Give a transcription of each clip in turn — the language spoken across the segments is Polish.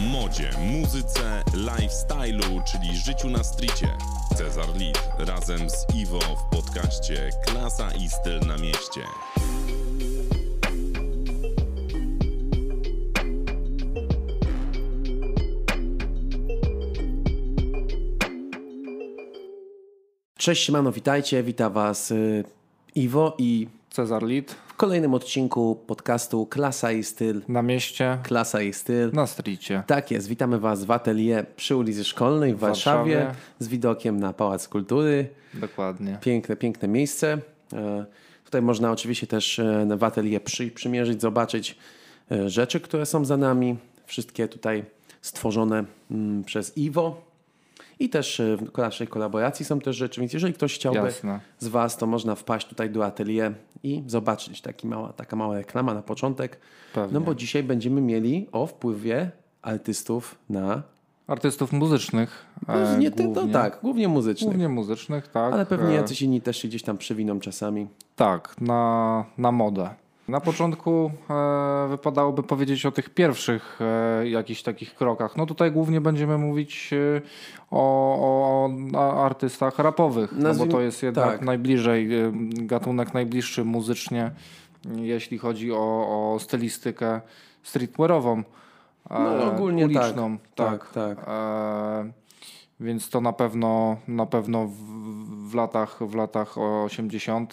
modzie, muzyce, lifestyle'u, czyli życiu na stricie. Cezar Lid razem z Iwo w podcaście Klasa i styl na mieście. Cześć, siemano, witajcie, wita was y, Iwo i Cezar Lid kolejnym odcinku podcastu Klasa i Styl. na mieście, Klasa i Styl. na stricie. Tak jest, witamy was w atelier przy ulicy Szkolnej w Warszawie, Warszawie. z widokiem na Pałac Kultury. Dokładnie. Piękne, piękne miejsce. E, Tutaj można oczywiście też e, w atelier przy, przymierzyć, zobaczyć e, rzeczy, które są za nami. Wszystkie tutaj stworzone mm, przez Iwo. I też e, w naszej kolaboracji są też rzeczy, więc jeżeli ktoś chciałby Jasne. z Was, to można wpaść tutaj do atelier i zobaczyć taki mała, taka mała reklama na początek. Pewnie. No bo dzisiaj będziemy mieli o wpływie artystów na... Artystów muzycznych. No, e, nie, ty- głównie, no tak, głównie muzycznych. Głównie muzycznych, tak. Ale pewnie E, jacyś inni też się gdzieś tam przewiną czasami. Tak, na, na modę. Na początku e, wypadałoby powiedzieć o tych pierwszych e, jakichś takich krokach. No tutaj głównie będziemy mówić e, o, o, artystach rapowych, no bo to jest jednak tak. najbliżej, gatunek najbliższy muzycznie, jeśli chodzi o, o stylistykę streetwearową. No, ogólnie tak. uliczną. Tak, tak. E, więc to na pewno, na pewno w, w latach, w latach 80.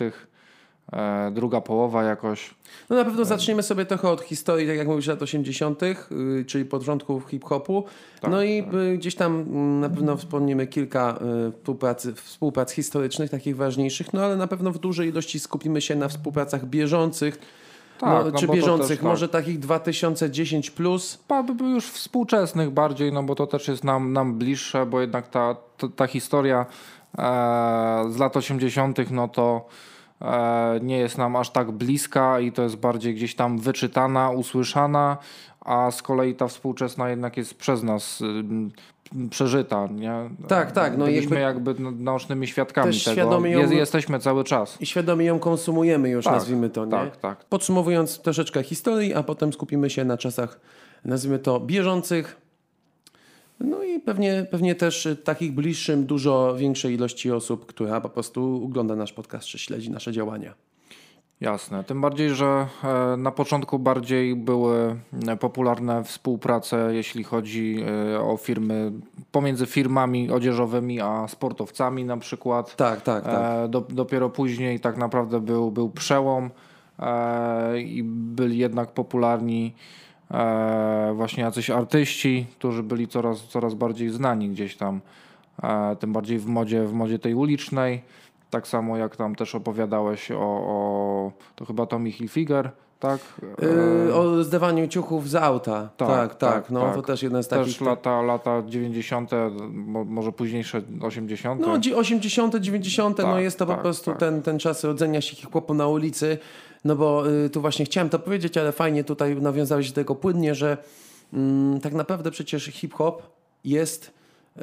E, druga połowa jakoś. No na pewno zaczniemy sobie trochę od historii, tak jak mówisz, lat 80., yy, czyli początków hip-hopu. Tak, no i y, gdzieś tam mm, na pewno wspomniemy kilka y, współpracy, współprac historycznych, takich ważniejszych, no ale na pewno w dużej ilości skupimy się na współpracach bieżących. Tak, no, no czy bieżących, też tak. może takich 2010 plus. Już współczesnych bardziej, no bo to też jest nam, nam bliższe, bo jednak ta, ta, ta historia e, z lat 80., no to e, nie jest nam aż tak bliska i to jest bardziej gdzieś tam wyczytana, usłyszana, a z kolei ta współczesna jednak jest przez nas przeżyta, nie? Tak, tak, no Byliśmy jakby- jakby, naocznymi świadkami tego. świadomie ją- Jest, jesteśmy cały czas. I świadomie ją konsumujemy już, Tak, nazwijmy to, nie? Tak, tak. Podsumowując troszeczkę historii, a potem skupimy się na czasach, nazwijmy to, bieżących. No i pewnie, pewnie też y, takich bliższym dużo większej ilości osób, która po prostu ogląda nasz podcast czy śledzi nasze działania. Jasne. Tym bardziej, że e, na początku bardziej były e, popularne współprace, jeśli chodzi e, o firmy, pomiędzy firmami odzieżowymi a sportowcami na przykład. Tak, tak, tak. Do, dopiero później tak naprawdę był, był przełom i byli jednak popularni właśnie jacyś artyści, którzy byli coraz, coraz bardziej znani gdzieś tam, e, tym bardziej w modzie, w modzie tej ulicznej. Tak samo jak tam też opowiadałeś o, o to chyba Tommy Hilfiger, tak? Yy, o zdawaniu ciuchów z auta. Tak, tak. tak, no tak. to też jeden z też takich. lata, lata 90., mo- może późniejsze 80. No, dzi- 80., 90., no Tak, jest to po tak, prostu tak. ten, ten czas rodzenia się hip-hopu na ulicy. No bo y, tu właśnie chciałem to powiedzieć, ale fajnie tutaj nawiązałeś do tego płynnie, że mm, tak naprawdę przecież hip-hop jest y,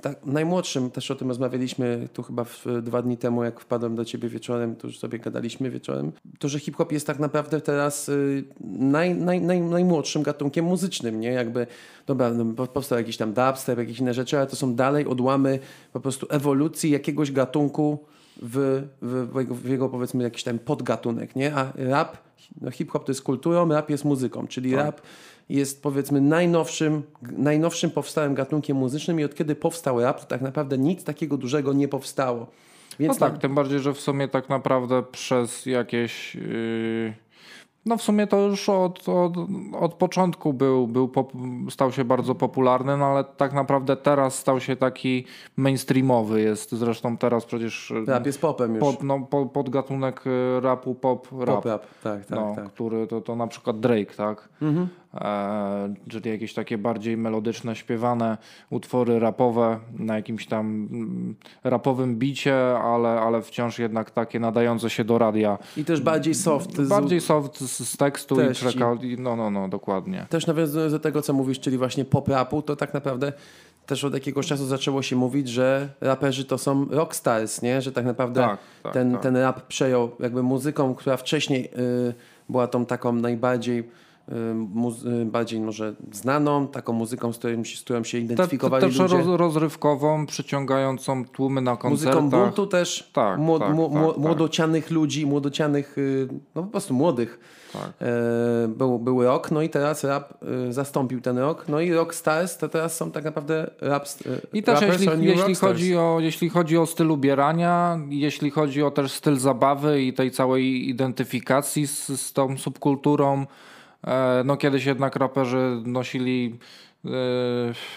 tak, najmłodszym, też o tym rozmawialiśmy tu chyba w, dwa dni temu, jak wpadłem do ciebie wieczorem, to już sobie gadaliśmy wieczorem, to, że hip-hop jest tak naprawdę teraz y, naj, naj, naj, najmłodszym gatunkiem muzycznym, nie? Jakby, dobra, no, po- powstał jakiś tam dubstep, jakieś inne rzeczy, ale to są dalej odłamy po prostu ewolucji jakiegoś gatunku w, w, jego, w jego powiedzmy jakiś tam podgatunek, nie? A rap, no hip-hop to jest kulturą, rap jest muzyką, czyli rap jest powiedzmy najnowszym, najnowszym powstałym gatunkiem muzycznym i od kiedy powstał rap, to tak naprawdę nic takiego dużego nie powstało. No Więc tak, tym bardziej, że w sumie tak naprawdę przez jakieś. Yy, no w sumie to już od, od, od początku był, był pop, stał się bardzo popularny, no ale tak naprawdę teraz stał się taki mainstreamowy. Jest zresztą teraz przecież yy, rap jest popem już. pop, no, po, podgatunek yy, rapu pop rap. Pop rap, tak, tak, no, tak. który to, to na przykład Drake, tak? Mhm. E, czyli jakieś takie bardziej melodyczne, śpiewane utwory rapowe na jakimś tam mm, rapowym bicie, ale, ale wciąż jednak takie nadające się do radia. I też bardziej soft. z- Bardziej soft z, z tekstu i Treści. i- No, no, no, dokładnie. Też nawiązując do tego, co mówisz, czyli właśnie pop rapu, to tak naprawdę też od jakiegoś czasu zaczęło się mówić, że raperzy to są rockstars, nie? Że tak naprawdę Tak, tak, ten, tak. ten rap przejął jakby muzyką, która wcześniej y, była tą taką najbardziej bardziej może znaną, taką muzyką, z, którym, się- z którą się identyfikowali ludzie. roz, rozrywkową, przyciągającą tłumy na koncertach. Muzyką buntu też, Tak, młod, tak, mło- tak, tak. młodocianych ludzi, młodocianych, y, no po prostu młodych. Tak. E, był, był rok, no i teraz rap y, zastąpił ten rok. No i rock stars to teraz są tak naprawdę rap, y, I też rappers jeśli, jeśli, rockstars. chodzi o, jeśli chodzi o styl ubierania, jeśli chodzi o też styl zabawy i tej całej identyfikacji z, z tą subkulturą, no kiedyś jednak raperzy nosili e,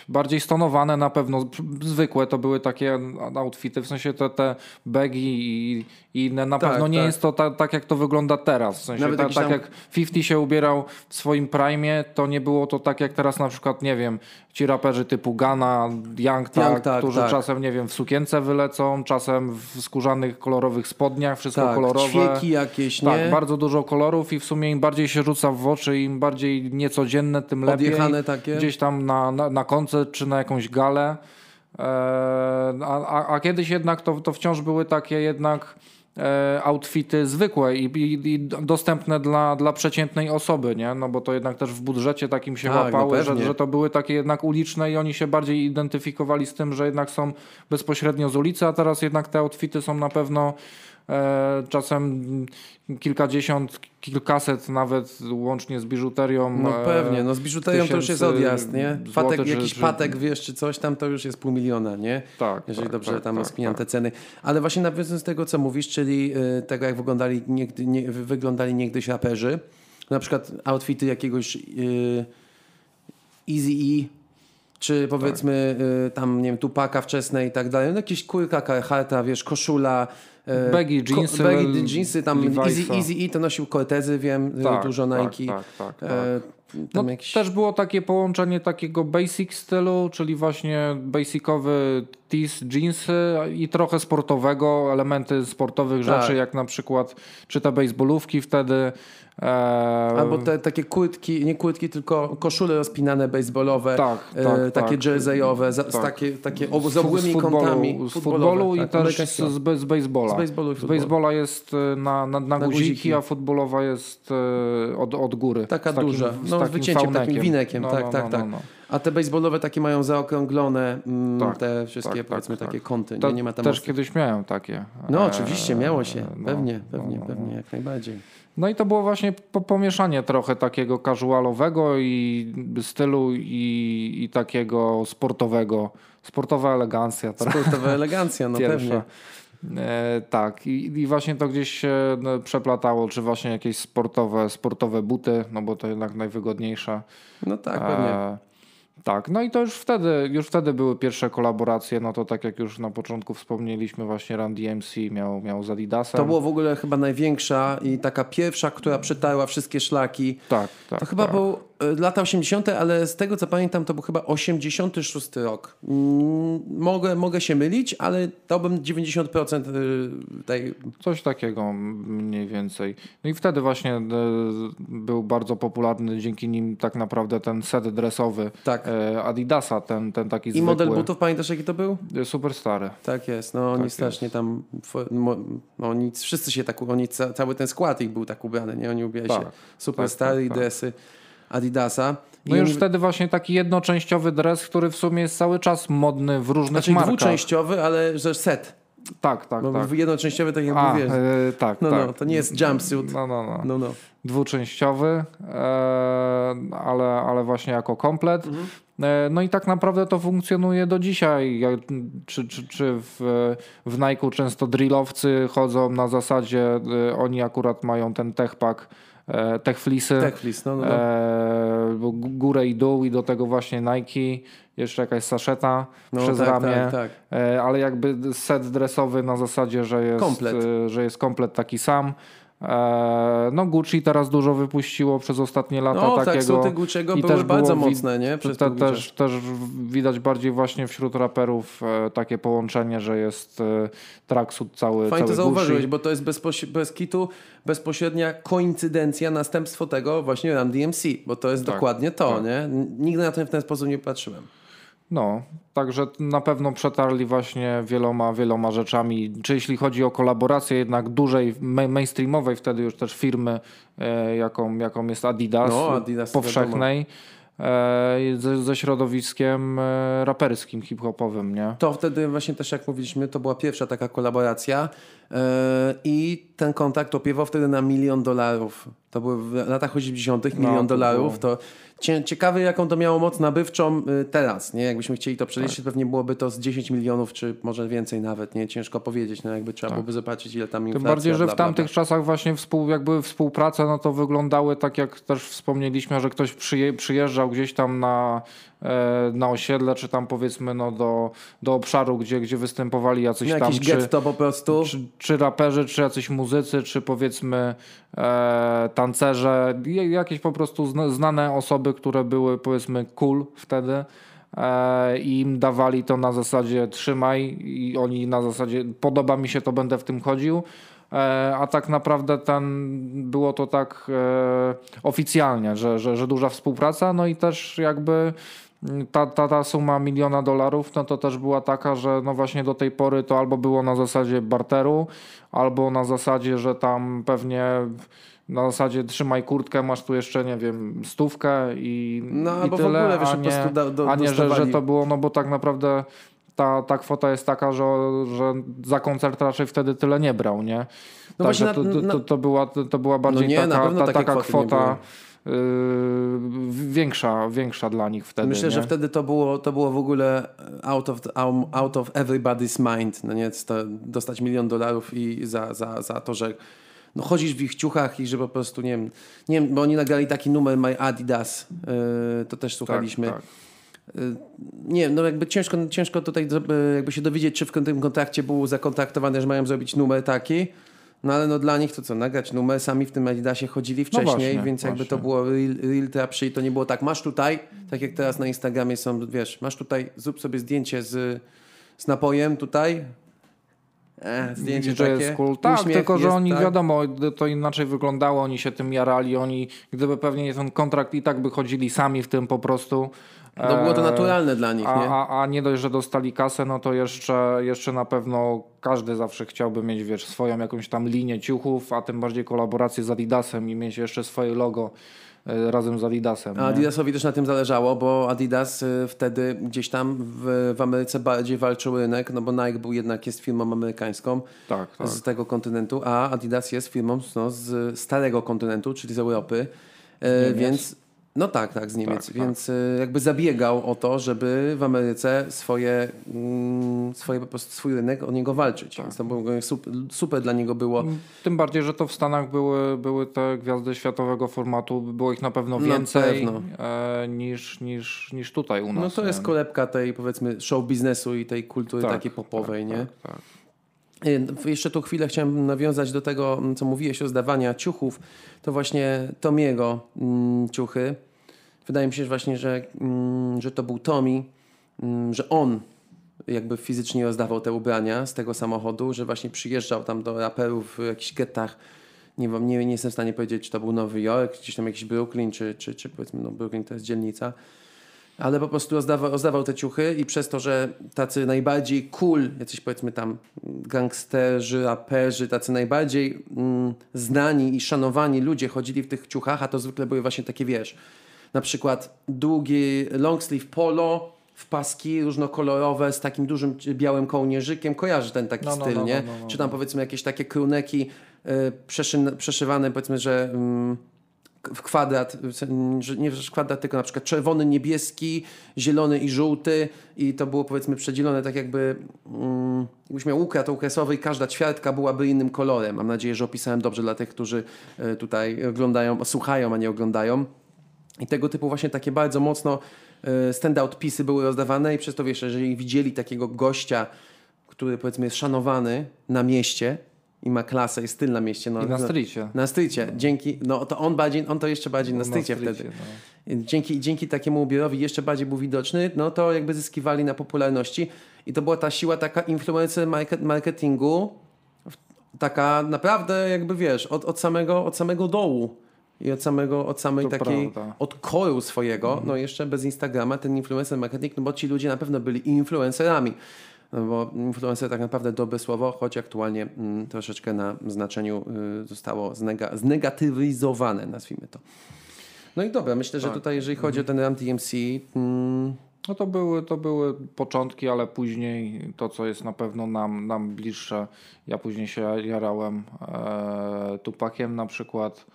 bardziej stonowane na pewno, zwykłe to były takie outfity, w sensie te, te baggy i, i inne, na Tak, pewno nie tak. jest to ta, tak jak to wygląda teraz, w sensie ta, tak tam- jak 50 się ubierał w swoim prime, to nie było to tak jak teraz na przykład, nie wiem, ci raperzy typu Gana, Young Tak, Young Thug, którzy tak. czasem, nie wiem, w sukience wylecą, czasem w skórzanych, kolorowych spodniach, wszystko tak, kolorowe. ćwieki jakieś, nie? Tak, bardzo dużo kolorów i w sumie im bardziej się rzuca w oczy, im bardziej niecodzienne, tym lepiej. Odjechane takie. Gdzieś tam na, na, na koncert czy na jakąś galę. Eee, a, a, kiedyś jednak to, to wciąż były takie jednak e, outfity zwykłe i, i, i dostępne dla, dla przeciętnej osoby, nie? No bo to jednak też w budżecie takim się Tak, no łapały, że, pewnie. że to były takie jednak uliczne i oni się bardziej identyfikowali z tym, że jednak są bezpośrednio z ulicy, a teraz jednak te outfity są na pewno e, czasem kilkadziesiąt, kilkaset nawet łącznie z biżuterią. No e, pewnie, no z biżuterią to już jest odjazd, nie? Patek, czy- jakiś czy- patek, wiesz, czy coś tam, to już jest pół miliona, nie? Tak, Jeżeli tak, dobrze tak, tam tak, rozkminiam tak. te ceny. Ale właśnie nawiązując do tego, co mówisz, czyli y, tego, jak wyglądali, niegdy, nie, wyglądali niegdyś raperzy, na przykład outfity jakiegoś Easy E, czy powiedzmy y, tam, nie wiem, Tupaka wczesnej i tak dalej, no jakieś kurka Carharta, wiesz, koszula, Baggy ko- jeansy, baggy jeansy, tam Levi'sa. Easy, Easy E to nosił Cortezy, wiem, y, Tak, dużo tak, Nike. tak, tak, tak. E, No, jakiś... Też było takie połączenie takiego basic stylu, czyli właśnie basicowy tees, jeansy i trochę sportowego, elementy sportowych Tak. rzeczy, jak na przykład czy te baseballówki wtedy. Albo te takie kurtki, nie kurtki, tylko koszule rozpinane baseballowe, Tak, e, tak, takie tak. jerseyowe, z Tak. takie, takie z fu- obłymi futbolu, kątami. Z futbolu i tak, też z, z, z baseballa. Z baseballu i Z baseballa jest e, na, na, na, Na guziki, guziki. a futbolowa jest e, od, od góry. Taka z takim, duża, z no z takim wycięciem, takim faunekiem. winekiem, No, tak, no, tak, no, tak. no, no. A te baseballowe takie mają zaokrąglone mm, Tak, te wszystkie, tak, powiedzmy, tak, takie tak. kąty. Nie, nie ma tam też ostrych. kiedyś miałem takie. No oczywiście, miało się. no, pewnie, pewnie, pewnie, jak najbardziej. No i to było właśnie po, pomieszanie trochę takiego casualowego i stylu i, i takiego sportowego. Sportowa elegancja. teraz Sportowa elegancja, no pierwsza. pewnie. E, tak, I, i właśnie to gdzieś się no, przeplatało, czy właśnie jakieś sportowe, sportowe buty, no bo to jednak najwygodniejsze. No tak, pewnie. E, tak, no i to już wtedy, już wtedy były pierwsze kolaboracje, no to tak jak już na początku wspomnieliśmy, właśnie Run DMC miał, miał z Adidasem. To było w ogóle chyba największa i taka pierwsza, która przetarła wszystkie szlaki. Tak, tak. To chyba tak. był lata 80., ale z tego co pamiętam, to był chyba 86 rok. Mm, mogę, mogę się mylić, ale dałbym 90% y, tej. Coś takiego mniej więcej. No i wtedy właśnie e, był bardzo popularny, dzięki nim tak naprawdę ten set dresowy Tak. e, Adidasa, ten, ten taki I zwykły. model butów, pamiętasz jaki to był? e, Superstary. Tak jest, no oni Tak strasznie tam, fo- mo- no, oni wszyscy się tak, oni ca, cały ten skład ich był tak ubrany, nie? Oni ubierali Tak, się super tak, stary tak, i tak. Adidasa. No I już wtedy właśnie taki jednoczęściowy dres, który w sumie jest cały czas modny w różnych Znaczy markach. dwuczęściowy, ale że set. Tak, tak, Bo tak. jednoczęściowy, tak jak A, mówię. e, tak, No, tak. no, to nie jest jumpsuit. No, no, no. No, no. Dwuczęściowy, e, ale, ale właśnie jako komplet. Mhm. E, no i tak naprawdę to funkcjonuje do dzisiaj. Ja- Czy, czy, czy w, w Nike'u często drillowcy chodzą na zasadzie, e, oni akurat mają ten techpack, e, tech fleece'y. Tech fleece, no, no, no. E, górę i dół i do tego właśnie Nike, jeszcze jakaś saszeta No, przez tak, ramię, tak, tak. E, ale jakby set dresowy na zasadzie, że jest Komplet. e, że jest komplet taki sam. E, No Gucci teraz dużo wypuściło przez ostatnie lata No tak, takiego. suty Gucci'ego i były też bardzo mocne, nie? Przez te, te, też, też widać bardziej właśnie wśród raperów e, takie połączenie, że jest e, tracksuit cały, Fajnie to cały zauważyłeś, Gucci. bo to jest bezpoś- bez kitu bezpośrednia koincydencja, następstwo tego właśnie Run DMC, bo to jest Tak, dokładnie to, tak. nie? Nigdy na to w ten sposób nie patrzyłem. No, także na pewno przetarli właśnie wieloma, wieloma rzeczami. Czy jeśli chodzi o kolaborację jednak dużej, ma- mainstreamowej wtedy już też firmy, e, jaką, jaką jest Adidas, No, Adidas, powszechnej, e, ze, ze środowiskiem e, raperskim, hip-hopowym, nie? To wtedy właśnie też jak mówiliśmy, to była pierwsza taka kolaboracja yy, i ten kontakt opiewał wtedy na milion dolarów. To były w latach 80. milion No, to dolarów. było. To cie, ciekawe jaką to miało moc nabywczą y, teraz, nie? Jakbyśmy chcieli to przeliczyć, Tak. pewnie byłoby to z 10 milionów, czy może więcej nawet, nie? Ciężko powiedzieć, no jakby trzeba byłoby zobaczyć ile tam Tak. Tym inflacja, bardziej, że w tamtych czasach właśnie współ, jakby współprace no to wyglądały tak jak też wspomnieliśmy, że ktoś przyje, przyjeżdżał gdzieś tam na, na osiedle, czy tam powiedzmy no do, do obszaru, gdzie, gdzie występowali jacyś No, tam czy, po prostu. czy, czy raperzy, czy jacyś muzycy, czy powiedzmy e, tancerze, jakieś po prostu zna, znane osoby, które były powiedzmy cool wtedy e, i im dawali to na zasadzie trzymaj i oni na zasadzie podoba mi się to, będę w tym chodził. E, A tak naprawdę ten, było to tak e, oficjalnie, że, że, że duża współpraca, no i też jakby ta, ta, ta suma miliona dolarów, no to też była taka, że no właśnie do tej pory to albo było na zasadzie barteru, albo na zasadzie, że tam pewnie na zasadzie trzymaj kurtkę, masz tu jeszcze, nie wiem, stówkę i, No, i albo w tyle, ogóle, wiesz, a nie, do- do- a nie że, że to było, no bo tak naprawdę ta, ta kwota jest taka, że, że za koncert raczej wtedy tyle nie brał, nie? No Także właśnie to, to, to, była, to, była bardziej nie, na taka, ta, taka nie kwota yy, większa, większa dla nich wtedy. Myślę, nie? że wtedy to było, to było w ogóle out of, out of everybody's mind. No nie, dostać milion dolarów i za, za, za to, że no chodzisz w ich ciuchach i że po prostu, nie wiem, nie wiem bo oni nagrali taki numer My Adidas, yy, to też słuchaliśmy. Tak, tak. Nie wiem, no jakby ciężko, ciężko tutaj y, jakby się dowiedzieć, czy w tym kontrakcie był zakontraktowany, że mają zrobić numer taki. No ale no dla nich to co, nagrać numer, sami w tym Adidasie chodzili wcześniej, właśnie, więc jakby to było real, real trap shit, to nie było tak, masz tutaj, tak jak teraz na Instagramie są, wiesz, masz tutaj, zrób sobie zdjęcie z, z napojem tutaj, e, zdjęcie Widzisz, że takie, jest cool. Tak, uśmiech tylko że jest, oni tak. wiadomo, to inaczej wyglądało, oni się tym jarali, oni gdyby pewnie nie ten kontrakt i tak by chodzili sami w tym po prostu. No było to E, naturalne dla nich, A, nie? a, a nie dość, że dostali kasę, no to jeszcze, jeszcze na pewno każdy zawsze chciałby mieć, wiesz, swoją jakąś tam linię ciuchów, a tym bardziej kolaborację z Adidasem i mieć jeszcze swoje logo e, razem z Adidasem. A nie? Adidasowi też na tym zależało, bo Adidas y, wtedy gdzieś tam w, w Ameryce bardziej walczył rynek, no bo Nike był jednak jest firmą amerykańską Tak, tak. z tego kontynentu, a Adidas jest firmą no, z starego kontynentu, czyli z Europy. E, więc no tak, tak, z Niemiec. tak. Więc y, jakby zabiegał o to, żeby w Ameryce swoje, mm, swoje po prostu swój rynek o niego walczyć. Tak. Więc to było super, super dla niego było. Tym bardziej, że to w Stanach były, były te gwiazdy światowego formatu, było ich na pewno Na więcej pewno. e, niż, niż, niż tutaj u nas. No to nie? jest kolebka tej powiedzmy show biznesu i tej kultury Tak, takiej popowej, nie? Tak, tak. Y, Jeszcze tu chwilę chciałem nawiązać do tego, m, co mówiłeś o zdawania ciuchów. To właśnie Tomiego mm, ciuchy. Wydaje mi się że właśnie, że, mm, że to był mm, że on jakby fizycznie rozdawał te ubrania z tego samochodu, że właśnie przyjeżdżał tam do raperów w jakichś gettach. Nie, wiem, nie, nie jestem w stanie powiedzieć, czy to był Nowy Jork, gdzieś tam jakiś Brooklyn, czy, czy, czy powiedzmy, no Brooklyn to jest dzielnica. Ale po prostu rozdawał, rozdawał te ciuchy i przez to, że tacy najbardziej cool, jacyś powiedzmy tam gangsterzy, raperzy, tacy najbardziej mm, znani i szanowani ludzie chodzili w tych ciuchach, a to zwykle były właśnie takie, wiesz, na przykład długi long sleeve polo w paski różnokolorowe z takim dużym białym kołnierzykiem. Kojarzy ten taki No, no, styl, no, nie? no, no, no. Czy tam powiedzmy jakieś takie kruneki y, przeszy, przeszywane, powiedzmy, że... Mm, kwadrat, nie kwadrat, tylko na przykład czerwony, niebieski, zielony i żółty i to było powiedzmy przedzielone tak jakby mm, jakbyś miał układ okresowy i każda ćwiartka byłaby innym kolorem. Mam nadzieję, że opisałem dobrze dla tych, którzy e, tutaj oglądają, słuchają, a nie oglądają. I tego typu właśnie takie bardzo mocno e, stand-out pisy były rozdawane i przez to wiesz, jeżeli widzieli takiego gościa, który powiedzmy jest szanowany na mieście i ma klasę i styl na mieście. No, I na no, streetie. na strycie. Dzięki, no to on bardziej, on to jeszcze bardziej na strycie streetie, wtedy. no. Dzięki, dzięki takiemu ubiorowi jeszcze bardziej był widoczny, no to jakby zyskiwali na popularności i to była ta siła taka influencer market, marketingu, taka naprawdę jakby wiesz, od, od, samego, od samego dołu. I od samego, od samej To takiej, prawda. od koru swojego, no jeszcze bez Instagrama, ten influencer marketing, no bo ci ludzie na pewno byli influencerami. No bo influencer tak naprawdę dobre słowo, choć aktualnie mm, troszeczkę na znaczeniu y, zostało znega- znegatywizowane, nazwijmy to. No i dobra, myślę, że tutaj jeżeli chodzi o ten Run TMC, mm, No to były, to były początki, ale później to, co jest na pewno nam, nam bliższe. Ja później się jarałem e, Tupakiem na przykład.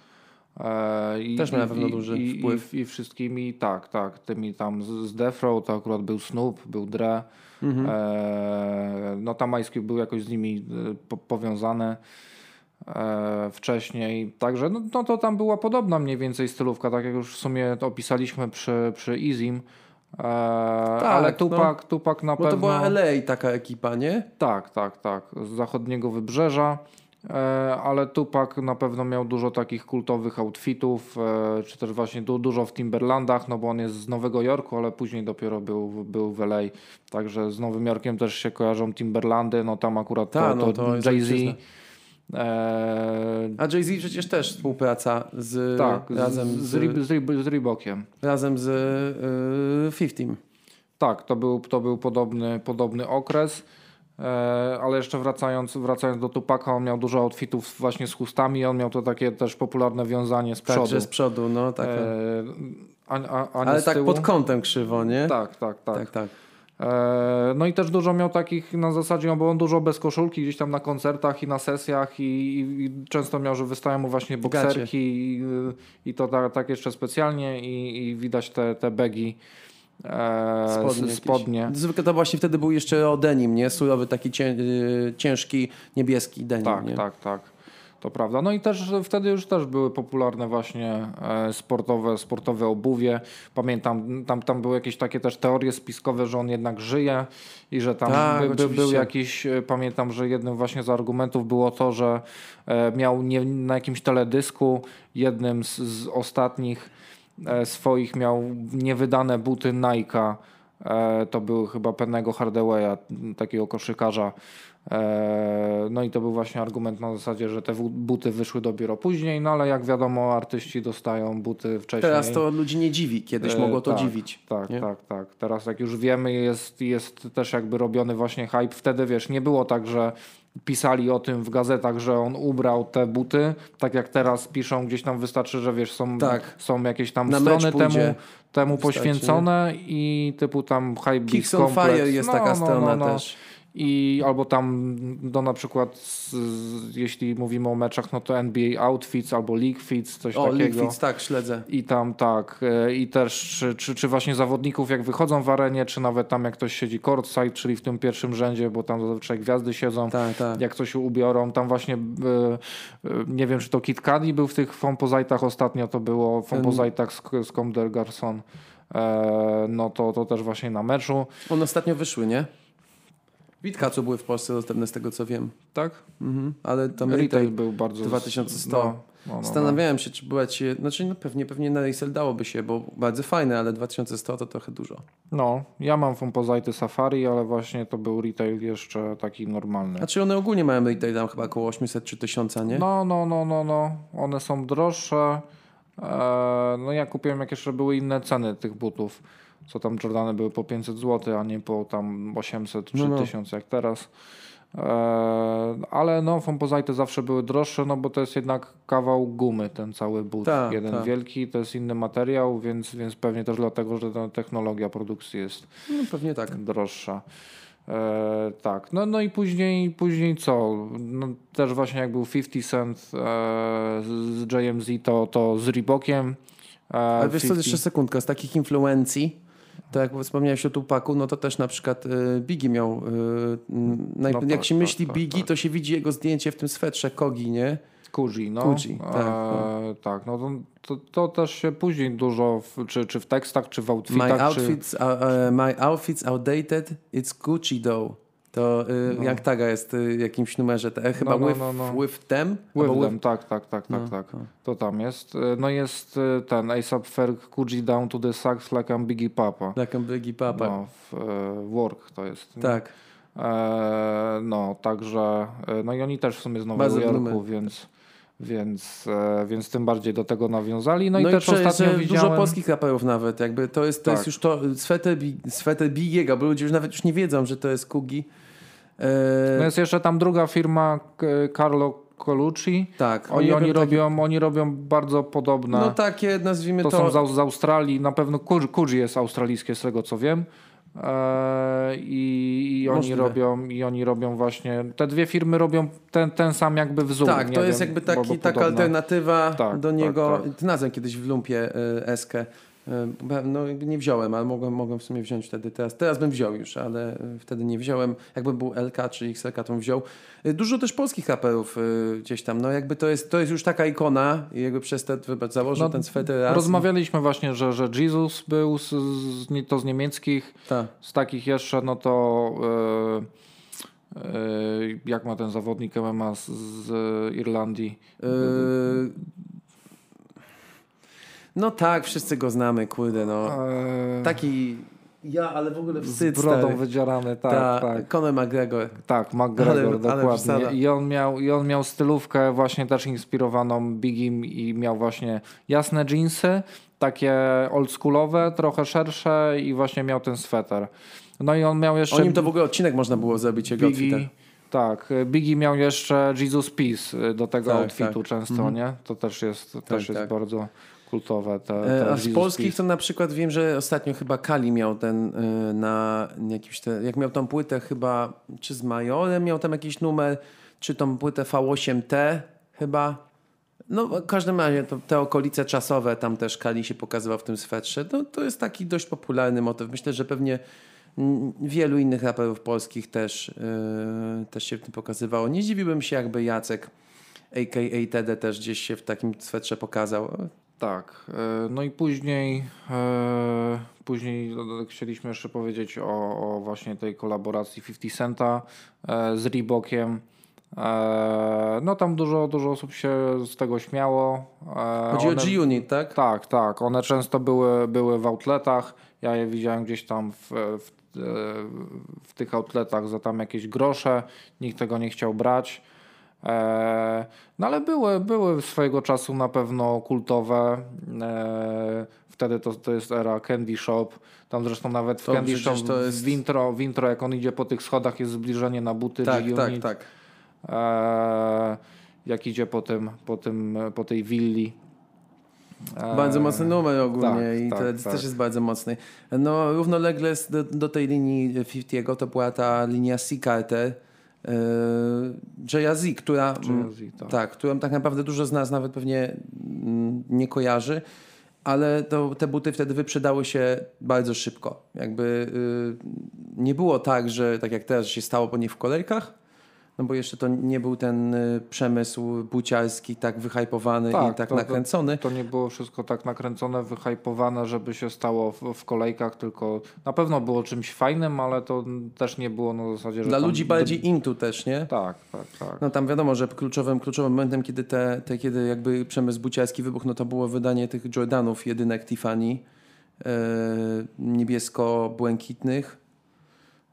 E, i, Też miał na pewno duży i, wpływ. I, I wszystkimi, tak, tak. Tymi tam z, z Death Row to akurat był Snoop, był Dre. Mhm. E, no tam Ice Cube był jakoś z nimi e, po, powiązany e, wcześniej. Także no, no to tam była podobna mniej więcej stylówka, tak jak już w sumie to opisaliśmy przy, przy Easym. E, ale Tupak, Tupak na Tak, bo pewno. to była LA taka ekipa, nie? Tak, tak, tak. Z zachodniego wybrzeża. E, ale Tupak na pewno miał dużo takich kultowych outfitów, e, czy też właśnie du, dużo w Timberlandach, no bo on jest z Nowego Jorku, ale później dopiero był, był w LA. Także z Nowym Jorkiem też się kojarzą Timberlandy, no tam akurat Ta, to, no to, Jay-Z. E, A Jay-Z przecież też współpraca z, tak, razem z, z, z, Reeb- z, Reeb- z Reebokiem. razem z y, 50. Tak, to był, to był podobny, podobny okres. E, ale jeszcze wracając, wracając do Tupaka, on miał dużo outfitów właśnie z chustami, on miał to takie też popularne wiązanie z przodu. Także z przodu, no tak. E, a, a, a Ale tak tyłu. pod kątem krzywo, nie? Tak, tak, tak. tak. tak. E, no i też dużo miał takich na zasadzie, no bo on dużo bez koszulki gdzieś tam na koncertach i na sesjach i, i, i często miał, że wystają mu właśnie bokserki i, i to tak, tak jeszcze specjalnie i, i widać te, te begi. E, Spodnie. spodnie. Zwykle to właśnie wtedy był jeszcze o denim, nie? Surowy taki cię, y, ciężki, niebieski denim, Tak, nie? tak, tak. To prawda. No i też wtedy już też były popularne właśnie e, sportowe, sportowe obuwie. Pamiętam, tam, tam były jakieś takie też teorie spiskowe, że on jednak żyje i że tam Tak, by, by, był jakiś, e, pamiętam, że jednym właśnie z argumentów było to, że e, miał nie, na jakimś teledysku jednym z, z ostatnich e, swoich miał niewydane buty Nike'a. E, to były chyba pewnego Hardawaya, takiego koszykarza. E, no i to był właśnie argument na zasadzie, że te buty wyszły dopiero później, no ale jak wiadomo, artyści dostają buty wcześniej. Teraz to ludzi nie dziwi, kiedyś E, mogło to tak, dziwić. Tak, nie? tak, tak. Teraz jak już wiemy, jest, jest też jakby robiony właśnie hype. Wtedy wiesz, nie było tak, że pisali o tym w gazetach, że on ubrał te buty, tak jak teraz piszą gdzieś tam wystarczy, że wiesz, są, Tak. są jakieś tam Na strony temu, temu poświęcone i typu tam hype Kicks on Complex. Fire jest No, taka no, strona no, no. też. I albo tam, no na przykład, z, z, jeśli mówimy o meczach, no to NBA Outfits albo League Fits, coś O, takiego. Liquids, tak, śledzę. I tam tak, e, i też czy, czy, właśnie zawodników jak wychodzą w arenie, czy nawet tam jak ktoś siedzi courtside, czyli w tym pierwszym rzędzie, bo tam zazwyczaj gwiazdy siedzą, Tak, tak. jak coś ubiorą, tam właśnie e, e, nie wiem, czy to Kit Cudi był w tych Fompozajtach ostatnio, to było Fompozajtach z, z Garçons, e, no to, to też właśnie na meczu, One ostatnio wyszły, nie? Witka, co były w Polsce dostępne z tego, co wiem. tak? Mhm. Ale tam Retail retail był bardzo... 2100. No, no, no, no. Zastanawiałem się, czy była ci... Znaczy, no pewnie, pewnie na resell dałoby się, bo bardzo fajne, ale 2100 to trochę dużo. No, ja mam Fompozajty Safari, ale właśnie to był retail jeszcze taki normalny. Znaczy one ogólnie mają retail tam chyba około 800 czy 1000, nie? No, no, no, no, no. One są droższe. Eee, no ja kupiłem jak jeszcze były inne ceny tych butów. Co tam Jordany były po 500 zł, a nie po tam 800 czy No, no. 1000 jak teraz. Eee, ale no, Fompozajty zawsze były droższe, no bo to jest jednak kawał gumy ten cały but. Tak, Jeden tak. wielki, to jest inny materiał, więc, więc pewnie też dlatego, że ta technologia produkcji jest No, pewnie tak. droższa. E, tak, no, no i później, później co? No, też właśnie jak był 50 Cent e, z JMZ, to, to z Reebokiem. E, Ale wiesz co, 50 jeszcze sekundka, z takich influencji, to jak wspomniałeś o Tupaku, no to też na przykład y, Biggie miał, y, No jak tak, się tak, myśli tak, Biggie, tak. to się widzi jego zdjęcie w tym swetrze Kogi, nie? No. Coogee, e, tak, tak, no to, to, też się później dużo, w, czy, czy w tekstach, czy w My outfitach, czy... outfits, are, uh, my outfits outdated, it's Gucci though. To y, jak taga jest y, w jakimś numerze, te, chyba no, with, no, no. with them? With them, tak, tak, tak, tak, No, tak. no. To tam jest. E, No jest e, ten ASAP Ferg Coogee down to the sax like I'm Biggie Papa. Like a Biggie Papa. No, w, e, work to jest. Tak. E, no, także, e, no i oni też w sumie z Nowego Bardzo Jorku, numer. więc, Więc, e, więc tym bardziej do tego nawiązali. No, No i i też prze- ostatnio widziałem... dużo polskich raperów nawet, jakby to jest, to Tak. jest już to, sweter, Bi- sweter Bigiego, bo ludzie już nawet już nie wiedzą, że to jest Kugi. E, No jest jeszcze tam druga firma K- Carlo Colucci. tak. Oni, oni, takie- robią, oni robią bardzo podobne. No takie, nazwijmy to, to, są z, z Australii. Na pewno Kuji jest australijskie, z tego co wiem. E, I, i, oni Możliwe. robią, I oni robią właśnie. Te dwie firmy robią ten, ten sam jakby wzór. Tak, to jest wiem, jakby taki, taka podobne. alternatywa Tak, do tak, niego. tak. Znalazłem kiedyś w lumpie y, Eskę. No nie wziąłem, ale mogłem, mogłem w sumie wziąć wtedy teraz. Teraz bym wziął już, ale y, wtedy nie wziąłem. Jakby był LK czy XLK, to bym wziął. Y, Dużo też polskich raperów y, gdzieś tam. No jakby to jest, to jest już taka ikona i jakby przez te, wybacz, założył No, ten sweter raz. Rozmawialiśmy właśnie, że, że Jesus był z, z, to z niemieckich. Tak. Z takich jeszcze, no to e, e, jak ma ten zawodnik MMA z, Irlandii? Y, No tak, wszyscy go znamy, kurde, no. E, Taki ja, ale w ogóle wstyd, z brodą stary. wydzierany, tak, Ta, tak. Conor McGregor. Tak, McGregor, Ale- ale dokładnie. wsada. I on, miał, I on miał stylówkę właśnie też inspirowaną Bigim i miał właśnie jasne jeansy, takie oldschoolowe, trochę szersze i właśnie miał ten sweter. No i on miał jeszcze... O nim to w ogóle odcinek można było zrobić, jego Biggie, outfita. tak, Biggie miał jeszcze Jesus Peace do tego Tak, outfitu tak. często, nie? To też jest, też jest tak. bardzo kultowe. E, A z polskich to na przykład wiem, że ostatnio chyba Kali miał ten y, na jakimś, te, jak miał tą płytę chyba, czy z Majorem miał tam jakiś numer, czy tą płytę V8T chyba. No w każdym razie to, te okolice czasowe, tam też Kali się pokazywał w tym swetrze. No, to jest taki dość popularny motyw. Myślę, że pewnie wielu innych raperów polskich też, y, też się w tym pokazywało. Nie dziwiłbym się jakby Jacek a.k.a. Tede też gdzieś się w takim swetrze pokazał. Tak, e, no i później, e, później chcieliśmy jeszcze powiedzieć o, o właśnie tej kolaboracji 50 Centa e, z Reebokiem. No tam dużo, dużo osób się z tego śmiało. Chodzi one- o G-Unit, tak? Tak, tak. One często były, były w outletach. Ja je widziałem gdzieś tam w, w, w tych outletach za tam jakieś grosze. Nikt tego nie chciał brać. E, no ale były, były swojego czasu na pewno kultowe. E, wtedy to, to jest era Candy Shop. Tam zresztą nawet w To Candy Shop to jest- w, intro, w intro, jak on idzie po tych schodach, jest zbliżenie na buty Tak, tak, tak. E, jak idzie po, tym, po, tym, po tej willi. Bardzo mocny numer ogólnie tak, i tak, teledysk tak. też jest bardzo mocny. No równolegle do, do tej linii 50 to była ta linia C Carter, yy, Jaya Z, która, tak. tak, którą tak naprawdę dużo z nas nawet pewnie mm, nie kojarzy, ale to, te buty wtedy wyprzedały się bardzo szybko. Jakby yy, nie było tak, że tak jak teraz się stało po nie w kolejkach, no bo jeszcze to nie był ten y, przemysł buciarski tak wyhypowany i tak to- to- nakręcony. To nie było wszystko tak nakręcone, wyhypowane, żeby się stało w, w kolejkach, tylko na pewno było czymś fajnym, ale to też nie było na zasadzie, że Dla ludzi bardziej into też, nie? Tak, tak, tak. No tam wiadomo, że kluczowym, kluczowym momentem, kiedy, te, te, kiedy jakby przemysł buciarski wybuchł, no to było wydanie tych Jordanów, jedynek Tiffany, e, niebiesko-błękitnych.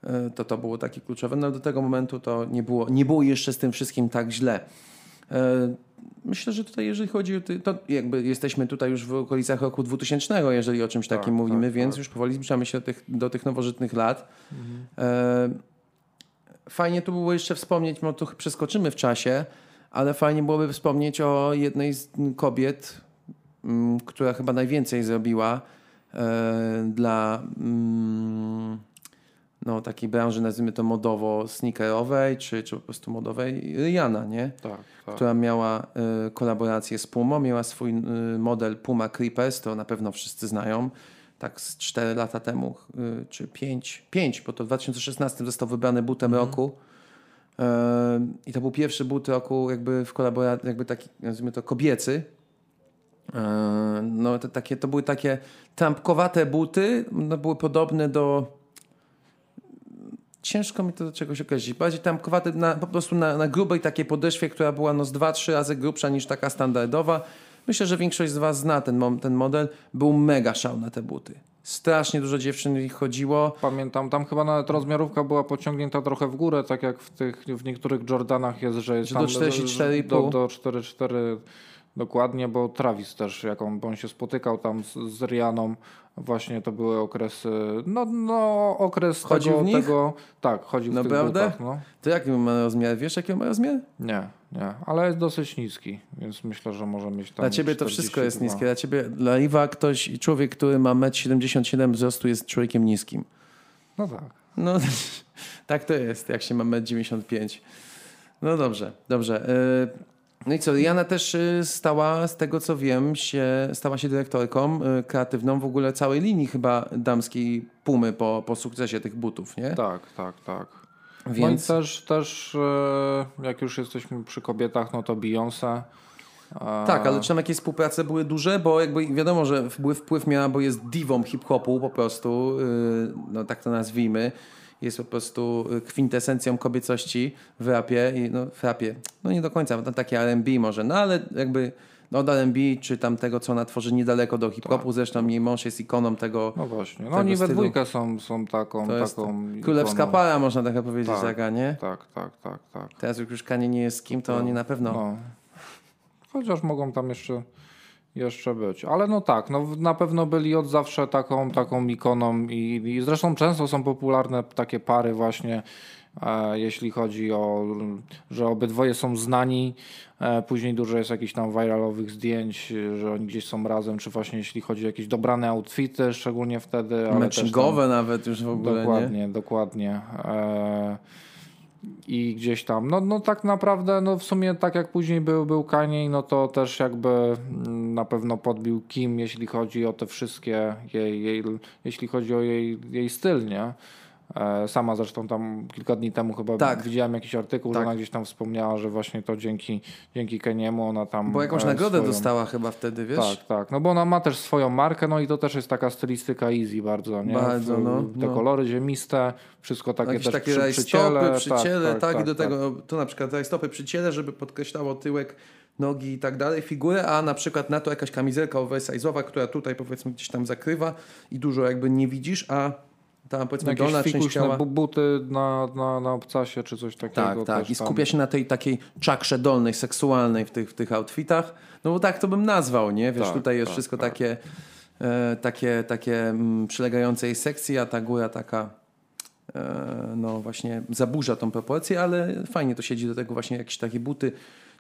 E, to to było takie kluczowe. No do tego momentu to nie było, nie było jeszcze z tym wszystkim tak źle. E, myślę, że tutaj jeżeli chodzi o... ty- To jakby jesteśmy tutaj już w okolicach roku 2000, jeżeli o czymś Tak, takim mówimy, tak, więc tak. już powoli zbliżamy się do tych, do tych nowożytnych lat. E, Fajnie tu było jeszcze wspomnieć, bo tu przeskoczymy w czasie, ale fajnie byłoby wspomnieć o jednej z kobiet, która chyba najwięcej zrobiła dla mm, no, takiej branży, nazwijmy to modowo-sneakerowej, czy, czy po prostu modowej, Rihanna, nie? tak, tak. która miała y, kolaborację z Pumą, miała swój y, model Puma Creepers, to na pewno wszyscy znają, tak z 4 lata temu, y, czy 5, 5, bo to w 2016 został wybrany butem roku. Y, I to był pierwszy but roku jakby w kolaboracji, jakby taki, nazwijmy to kobiecy. Y, No to, takie, to były takie trampkowate buty, no, były podobne do ciężko mi to do czegoś określić. Bardziej tamkowate na, po prostu na, na grubej takiej podeszwie, która była no z dwa, trzy razy grubsza niż taka standardowa. Myślę, że większość z Was zna ten, ten model. Był mega szał na te buty. strasznie dużo dziewczyn ich chodziło. Pamiętam, tam chyba nawet rozmiarówka była pociągnięta trochę w górę, tak jak w tych w niektórych Jordanach jest, że jest do tam 44,5. do, do 4,4 dokładnie, bo Travis też, jak on, on się spotykał tam z, z Rianą, właśnie to były okresy, no, no okres Chodził tego, w nich? tego, tak, chodził w tych butach, no. To jaki ma rozmiar? Wiesz, jaki ma rozmiar? Nie, nie, ale jest dosyć niski, więc myślę, że może mieć tam Dla ciebie to wszystko jest 42. niskie. Dla ciebie, dla Iwa ktoś, człowiek, który ma 1,77 m wzrostu jest człowiekiem niskim. No tak. No, tak to jest, jak się ma 1,95 m. No dobrze, dobrze. Y, No i co, Jana też y, stała, z tego co wiem, się, stała się dyrektorką y, kreatywną w ogóle całej linii chyba damskiej Pumy po, po sukcesie tych butów, nie? Tak, tak, tak. Więc No i też, też e, jak już jesteśmy przy kobietach, no to Beyoncé. Tak, ale czy tam jakieś współprace były duże? Bo jakby wiadomo, że wpływ, wpływ miała, bo jest diwą hip-hopu po prostu, no tak to nazwijmy. Jest po prostu y, kwintesencją kobiecości w rapie. I, no, w rapie, no nie do końca, tam takie R&B może, no ale jakby no, od R&B czy tam tego, co ona tworzy niedaleko do hip-hopu. Zresztą jej mąż jest ikoną tego. No właśnie. No oni we dwójkę są, są taką, To jest taką królewska ikoną. para, można tak powiedzieć, Tak. Nie? Tak, tak, tak, tak. Teraz jak już Kanie nie jest z kim, to oni na pewno... No. Chociaż mogą tam jeszcze, jeszcze być. Ale no tak, no na pewno byli od zawsze taką, taką ikoną i, i zresztą często są popularne takie pary właśnie, e, jeśli chodzi o, że obydwoje są znani, e, później dużo jest jakichś tam viralowych zdjęć, że oni gdzieś są razem, czy właśnie jeśli chodzi o jakieś dobrane outfity, szczególnie wtedy. Matchingowe nawet już w ogóle, nie? Dokładnie, dokładnie. E, I gdzieś tam, no, no tak naprawdę, no w sumie tak jak później był, był Kanye, no to też jakby mm, na pewno podbił Kim, jeśli chodzi o te wszystkie jej, jej jeśli chodzi o jej, jej styl, nie? E, Sama zresztą tam kilka dni temu chyba Tak. widziałem jakiś artykuł, Tak. że ona gdzieś tam wspomniała, że właśnie to dzięki, dzięki Keniemu ona tam... Bo jakąś e, nagrodę swoją- dostała chyba wtedy, wiesz? tak, tak. No bo ona ma też swoją markę, no i to też jest taka stylistyka easy bardzo, nie? Bardzo, no, Te no. kolory ziemiste, wszystko takie Jakieś też takie przy, przy ciele. rajstopy przy ciele, tak, tak, i do tak. tego, tu na przykład rajstopy przy ciele, żeby podkreślało tyłek, nogi i tak dalej, figurę, a na przykład na to jakaś kamizelka oversize'owa, która tutaj powiedzmy gdzieś tam zakrywa i dużo jakby nie widzisz, a ta powiedzmy Jakieś dolna część ciała... bu- buty na, na, na obcasie czy coś takiego. Tak, tak. I tam. skupia się na tej takiej czakrze dolnej, seksualnej w tych, w tych outfitach. No bo tak to bym nazwał, nie? Wiesz, Tak, tutaj jest tak, wszystko tak. takie, e, takie, takie mm, przylegające jej sekcji, a ta góra taka e, no właśnie zaburza tą proporcję, ale fajnie to siedzi do tego właśnie jakieś takie buty,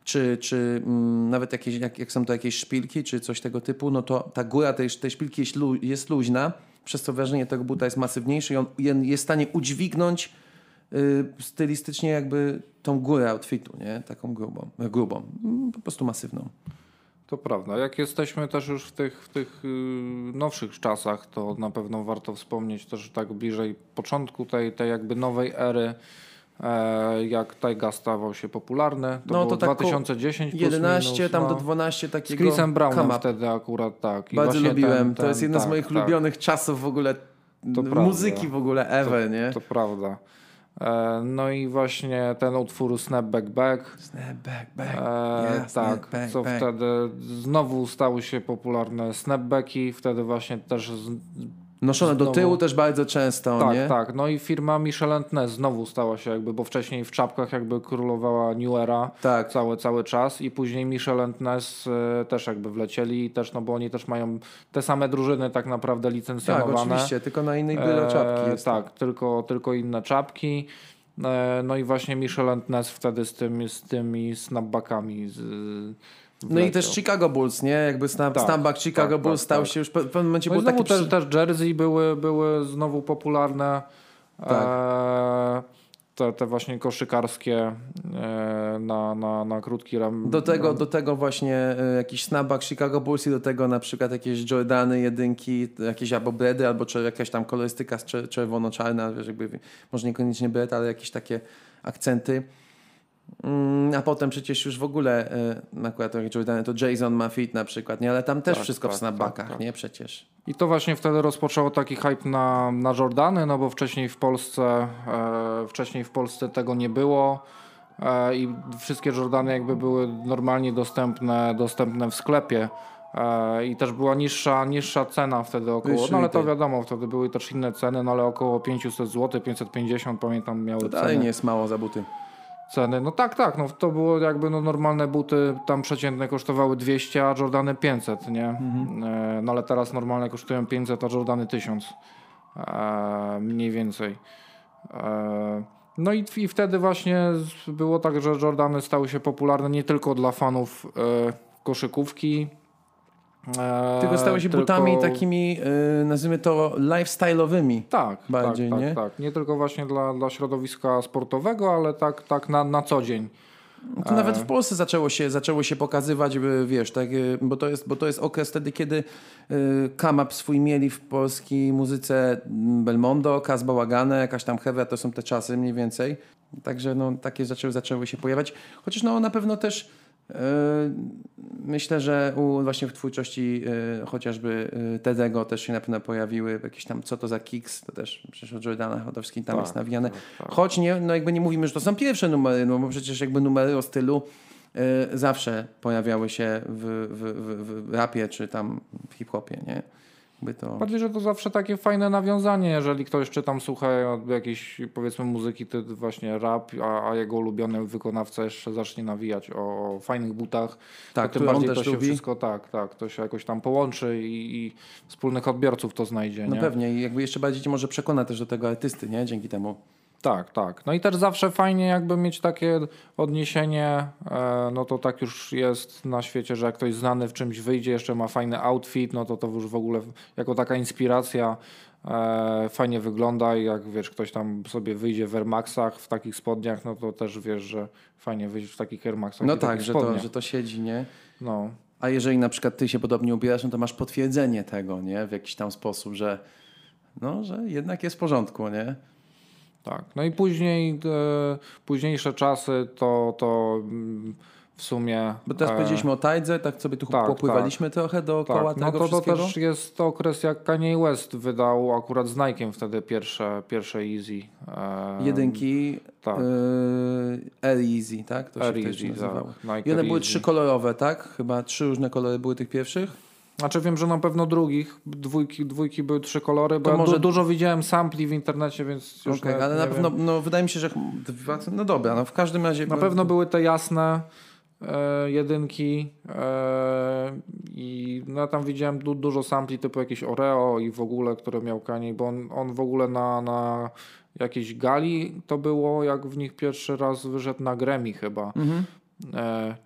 czy, czy mm, nawet jakieś, jak, jak są to jakieś szpilki, czy coś tego typu, no to ta góra tej, tej szpilki jest, lu, jest luźna, przez co wrażenie tego buta jest masywniejsze i on je- jest w stanie udźwignąć y, stylistycznie jakby tą górę outfitu, nie? Taką grubą, e, grubą, Mm, po prostu masywną. To prawda. Jak jesteśmy też już w tych, w tych yy, nowszych czasach, to na pewno warto wspomnieć też tak bliżej początku tej, tej jakby nowej ery, jak Tyga stawał się popularny. To No, było to tak koło 2010 plus 11 minus, tam no. do 12 Z takiego Chrisem Brownem wtedy akurat tak. I Bardzo lubiłem, ten- to jest ten- jedno z tak, moich tak. ulubionych czasów w ogóle To m, prawda. muzyki w ogóle ever, nie? To prawda. E, No i właśnie ten utwór Snapback Back. Snap back. E, Yeah, tak, back, co back. wtedy znowu stały się popularne snapbacki, wtedy właśnie też z, Noszone do znowu- tyłu też bardzo często, tak, nie? tak. No i firma Michelin znowu stała się jakby, bo wcześniej w czapkach jakby królowała New Era Tak. cały, cały czas i później Michelin e, też jakby wlecieli i też, no bo oni też mają te same drużyny tak naprawdę Tak, licencjonowane. oczywiście, tylko na innej byle czapki E, jest. Tak, tylko, tylko inne czapki. E, No i właśnie Michelin wtedy z tymi, z tymi snapbackami z, No i wleciał. też Chicago Bulls, nie? Jakby snap, Tak, snapback Chicago tak, Bulls tak, stał tak. się już, w pewnym momencie No i był taki... znowu przy- też, też jersey były, były znowu popularne. Tak. E, te, te właśnie koszykarskie e, na, na, na krótki ram. Do tego, do tego właśnie y, jakiś snapback Chicago Bulls i do tego na przykład jakieś Jordany, jedynki, jakieś albo bredy, albo jakaś tam kolorystyka czerwono-czarna, wiesz, jakby, może niekoniecznie bred, ale jakieś takie akcenty. Mm, a potem przecież już w ogóle, y, akurat jak Jordany, to Jason ma fit na przykład, nie? Ale tam też Tak, wszystko w tak, snapbackach, tak, tak. nie? Przecież. I to właśnie wtedy rozpoczęło taki hype na, na Jordany, no bo wcześniej w Polsce e, wcześniej w Polsce tego nie było. E, I wszystkie Jordany jakby były normalnie dostępne, dostępne w sklepie. E, I też była niższa, niższa cena wtedy około, Wyższy no ale to wiadomo, wtedy były też inne ceny, no ale około 500 zł, 550 pamiętam miały To dalej ceny. nie jest mało za buty. Ceny. No tak, tak, no to było jakby no, normalne buty tam przeciętne kosztowały 200, a Jordany 500, nie? Mhm. E, no ale teraz normalne kosztują 500, a Jordany 1000. E, mniej więcej. E, no i, i wtedy właśnie było tak, że Jordany stały się popularne nie tylko dla fanów e, koszykówki. E, Tylko stały się tylko- butami takimi, y, nazwijmy to, lifestyle'owymi. tak, bardziej, tak, nie? tak, tak. Nie tylko właśnie dla, dla środowiska sportowego, ale tak, tak na, na co dzień. To nawet w Polsce zaczęło się, zaczęło się pokazywać, by, wiesz, tak, y, bo, to jest, bo to jest okres wtedy, kiedy Kamap swój mieli w polskiej muzyce mm, Belmondo, Kaz Bałagane, jakaś tam Heavy, to są te czasy mniej więcej. Także no, takie zaczęły, zaczęły się pojawiać. Chociaż no, na pewno też myślę, że u, właśnie w twórczości y, chociażby y, Tedego też się na pewno pojawiły jakieś tam, co to za kicks, to też przecież od Jordana Chodowski tam Tak, jest nawijane. tak, tak. Choć nie, no jakby nie mówimy, że to są pierwsze numery, no bo przecież jakby numery o stylu y, zawsze pojawiały się w, w, w, w rapie czy tam w hip-hopie, nie? To... Bardziej, że to zawsze takie fajne nawiązanie, jeżeli ktoś czy tam słucha jakiejś powiedzmy muzyki, to właśnie rap, a, a jego ulubiony wykonawca jeszcze zacznie nawijać o, o fajnych butach, Tak, to tym bardziej to się lubi. wszystko tak, tak, to się jakoś tam połączy i, i wspólnych odbiorców to znajdzie. No nie? pewnie i jakby jeszcze bardziej cię może przekona też do tego artysty, nie? Dzięki temu. Tak, tak. No i też zawsze fajnie jakby mieć takie odniesienie, e, no to tak już jest na świecie, że jak ktoś znany w czymś wyjdzie, jeszcze ma fajny outfit, no to to już w ogóle jako taka inspiracja e, fajnie wygląda i jak wiesz, ktoś tam sobie wyjdzie w Air Maxach, w takich spodniach, no to też wiesz, że fajnie wyjść w takich Air Maxach No tak, że to, że to siedzi, nie? No. A jeżeli na przykład ty się podobnie ubierasz, no to masz potwierdzenie tego, nie? W jakiś tam sposób, że no, że jednak jest w porządku, nie? Tak. No i później, e, późniejsze czasy to, to mm, w sumie... Bo teraz e, powiedzieliśmy o Tajdze, tak sobie tu tak, popływaliśmy trochę dookoła Tak, no tego to, to też jest okres, jak Kanye West wydał akurat z Nike'em wtedy pierwsze, pierwsze Easy. E, Jedynki tak. yy, Air Easy, tak? To się Air też Easy, nazywało. tak. I one były Easy. trzykolorowe, tak? Chyba trzy różne kolory były tych pierwszych. Znaczy wiem, że na pewno drugich, dwójki, dwójki były trzy kolory, bo To ja może- du- dużo widziałem sampli w internecie, więc już Okej, nawet ale nie na wiem. pewno, no wydaje mi się, że dwa, no dobra, no w każdym razie... Na pewno były te jasne e, jedynki e, i no, ja tam widziałem du, dużo sampli typu jakieś Oreo i w ogóle, które miał Kanye, bo on, on w ogóle na, na jakiejś gali to było, jak w nich pierwszy raz wyszedł na Grammy chyba. E,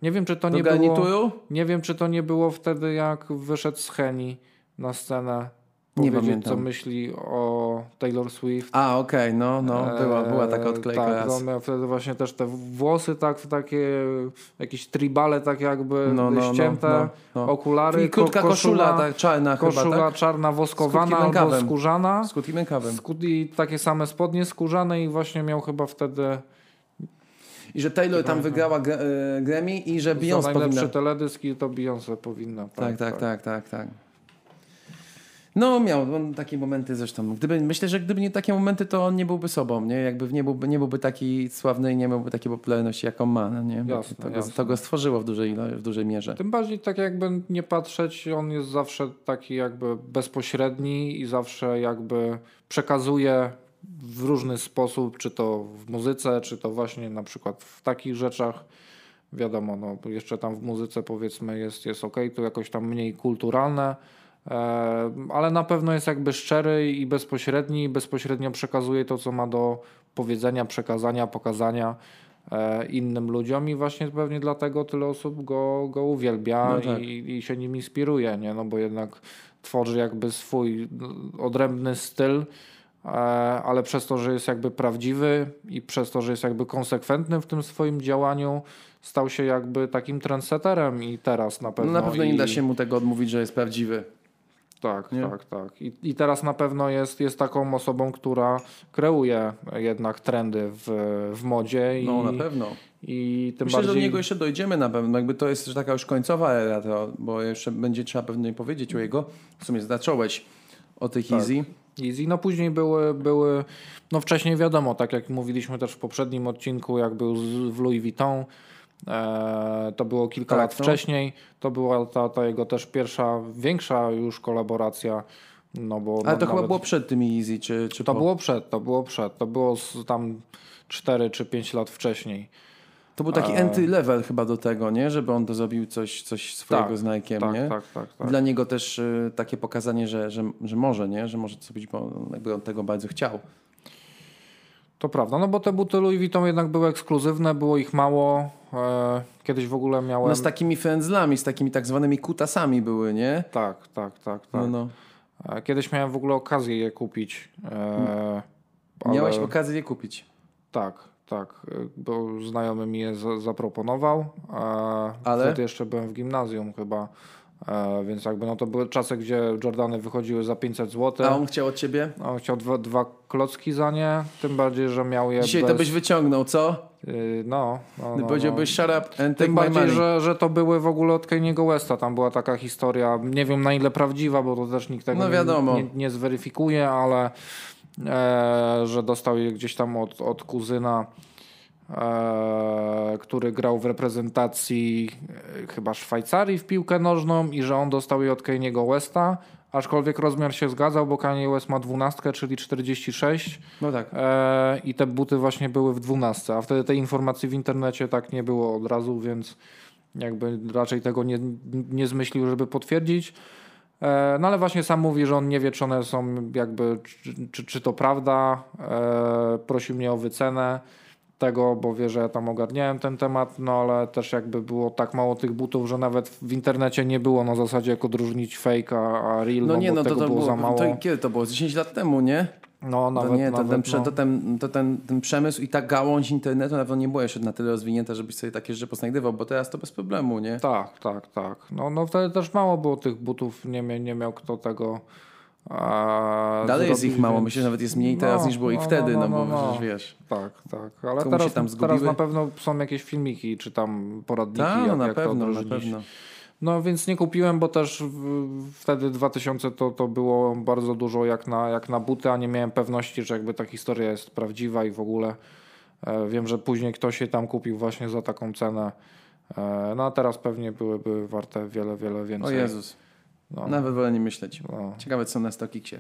nie wiem, czy to Do nie było... garnituru? Nie wiem, czy to nie było wtedy, jak wyszedł z Heni na scenę. Nie pamiętam. co myśli o Taylor Swift. A, okej, no, no, była, była taka odklejka tak, raz. miał wtedy właśnie też te włosy tak w takie jakieś tribale tak jakby No, no, no, ścięte, no, no. okulary, I krótka ko- koszula, tak, czarna koszula chyba, tak? czarna woskowana albo skórzana Z krótkim rękawem. I takie same spodnie skórzane i właśnie miał chyba wtedy I że Taylor tam wygrała gr- e, Grammy i że Beyoncé powinna... teledysk i to Beyoncé powinna. Tak, tak, tak, tak, tak. No miał on takie momenty zresztą. Gdyby, myślę, że gdyby nie takie momenty, to on nie byłby sobą, nie? Jakby nie byłby, nie byłby taki sławny i nie miałby takiej popularności, jaką ma, no nie? Jasne, to, go, jasne. to go stworzyło w dużej, w dużej mierze. Tym bardziej tak jakby nie patrzeć, on jest zawsze taki jakby bezpośredni i zawsze jakby przekazuje w różny sposób, czy to w muzyce, czy to właśnie na przykład w takich rzeczach. Wiadomo, no jeszcze tam w muzyce powiedzmy jest, jest ok, to jakoś tam mniej kulturalne, e, ale na pewno jest jakby szczery i bezpośredni bezpośrednio przekazuje to, co ma do powiedzenia, przekazania, pokazania e, innym ludziom i właśnie pewnie dlatego tyle osób go, go uwielbia No tak. i, i się nim inspiruje, nie? No bo jednak tworzy jakby swój odrębny styl, ale przez to, że jest jakby prawdziwy i przez to, że jest jakby konsekwentny w tym swoim działaniu, stał się jakby takim trendsetterem i teraz na No pewno. na pewno i, nie da się mu tego odmówić, że jest prawdziwy. Tak, nie? tak, tak. I, I teraz na pewno jest, jest taką osobą, która kreuje jednak trendy w, w modzie i, No na pewno. i tym Myślę, że do bardziej... niego jeszcze dojdziemy na pewno. Jakby to jest taka już końcowa era, to, bo jeszcze będzie trzeba pewnie powiedzieć o jego. W sumie zacząłeś o tych Tak. Easy. Easy. No później były, były, no wcześniej wiadomo, tak jak mówiliśmy też w poprzednim odcinku, jak był z, w Louis Vuitton, E, to było kilka Tak, lat no. wcześniej. To była ta, ta jego też pierwsza, większa już kolaboracja. No bo Ale no, to chyba było przed tymi Easy, czy, czy To po? było przed, to było przed. To było z, tam 4 czy 5 lat wcześniej. To był taki entry-level chyba do tego, nie? Żeby on to zrobił coś, coś swojego Tak, z Nike'em, tak, nie? tak, tak, tak. Dla niego też y, takie pokazanie, że, że, że może, nie? Że może to zrobić, bo jakby on tego bardzo chciał. To prawda, no bo te buty Louis Vuitton jednak były ekskluzywne, było ich mało. E, kiedyś w ogóle miałem... No z takimi frędzlami, z takimi tak zwanymi kutasami były, nie? Tak, tak, tak, tak. No, no. E, Kiedyś miałem w ogóle okazję je kupić. E, ale- Miałeś okazję je kupić. Tak, tak, e, bo znajomy mi je za, zaproponował. Ale? Wtedy jeszcze byłem w gimnazjum chyba. E, więc jakby no to były czasy, gdzie Jordany wychodziły za 500 zł. A on chciał od ciebie? On chciał dwa, dwa klocki za nie, tym bardziej, że miał je Dzisiaj bez... to byś wyciągnął, co? Yy, no, no, no, Powiedziałbyś no. shut up and take Tym bardziej, że, że to były w ogóle od Kanye'ego Westa. Tam była taka historia, nie wiem na ile prawdziwa, bo to też nikt tego No nie- wiadomo. Nie, nie zweryfikuje, ale że dostał je gdzieś tam od, od kuzyna, e, który grał w reprezentacji e, chyba Szwajcarii w piłkę nożną i że on dostał je od Kanye'ego Westa. Aczkolwiek rozmiar się zgadzał, bo Kanye West ma 12, czyli 46. No tak. E, I te buty właśnie były w 12, a wtedy tej informacji w internecie tak nie było od razu, więc jakby raczej tego nie, nie zmyślił, żeby potwierdzić. E, no ale właśnie sam mówi, że on nie wie, czy one są jakby, czy, czy, czy to prawda. E, prosił mnie o wycenę tego, bo wie, że ja tam ogarniałem ten temat, no ale też jakby było tak mało tych butów, że nawet w internecie nie było na zasadzie jak odróżnić fake a, a real, No no, nie, no to, tego to było, było, za mało. to kiedy to było? Z 10 lat temu, nie? No To nawet, nie, to, nawet ten, prze, no. to, ten, to ten, ten przemysł i ta gałąź internetu na pewno nie była jeszcze na tyle rozwinięta, żebyś sobie takie rzeczy posnajdywał, bo teraz to bez problemu, nie? Tak, tak, tak. No, no wtedy też mało było tych butów, nie, nie miał kto tego. Dalej jest ich mało, więc- myślę, że nawet jest mniej teraz No, niż było ich no, wtedy, no, no, no, bo no. przecież wiesz. Tak, tak. Ale teraz, teraz na pewno są jakieś filmiki, czy tam poradniki, Tak, jak, no na jak to pewno, na odróżnić. pewno. No więc nie kupiłem, bo też w, wtedy 2000 to, to było bardzo dużo jak na, jak na buty, a nie miałem pewności, że jakby ta historia jest prawdziwa i w ogóle e, wiem, że później ktoś je tam kupił właśnie za taką cenę. E, no a teraz pewnie byłyby warte wiele, wiele O więcej. Jezus, No, nawet wolę nie myśleć. no. Ciekawe co na Stokiksie.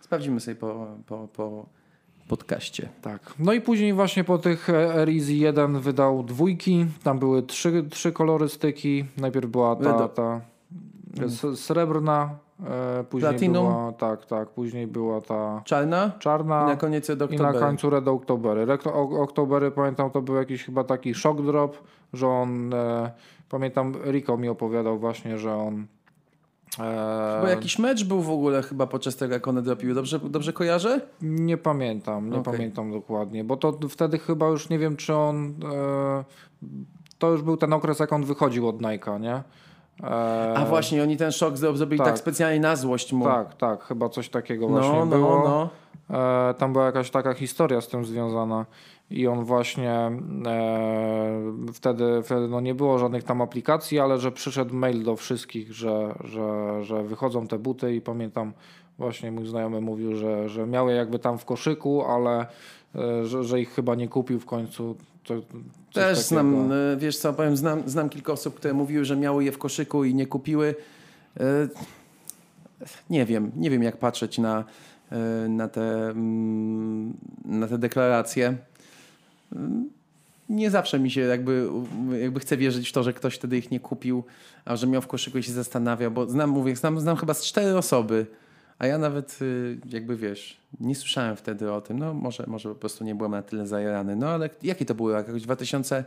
Sprawdzimy sobie po, po, po podcaście. Tak. No i później właśnie po tych Easy 1 wydał dwójki. Tam były trzy, trzy kolorystyki. Najpierw była ta, ta srebrna, e, później Platinum. była tak, tak, później była ta Czarna czarna i na koniec Red i na końcu Red Octobery. Red Octobery pamiętam to był jakiś chyba taki shock drop, że on e, pamiętam Rico mi opowiadał właśnie, że on Bo jakiś mecz był w ogóle chyba podczas tego, jak one dropiły. Dobrze, dobrze kojarzę? Nie pamiętam, nie Okej. pamiętam dokładnie, bo to wtedy chyba już nie wiem, czy on. E, to już był ten okres, jak on wychodził od Nike'a, nie? A właśnie, oni ten szok zro- zrobili tak, tak. specjalnie na złość mu. Tak, tak, chyba coś takiego no, właśnie no, było. no. Tam była jakaś taka historia z tym związana. I on właśnie e, wtedy, wtedy no nie było żadnych tam aplikacji, ale że przyszedł mail do wszystkich, że, że, że wychodzą te buty i pamiętam właśnie mój znajomy mówił, że, że miał je jakby tam w koszyku, ale e, że, że ich chyba nie kupił w końcu. To, Też takiego. znam, y, wiesz co, powiem, znam, znam kilka osób, które mówiły, że miały je w koszyku i nie kupiły. Y, Nie wiem, nie wiem jak patrzeć na, y, na, te, mm, na te deklaracje. Y, Nie zawsze mi się jakby, jakby chce wierzyć w to, że ktoś wtedy ich nie kupił, a że miał w koszyku i się zastanawia, bo znam, mówię, znam, znam chyba z cztery osoby, a ja nawet y, jakby wiesz, nie słyszałem wtedy o tym. No może, może po prostu nie byłem na tyle zajarany. No ale jakie to było? Jakoś 2000...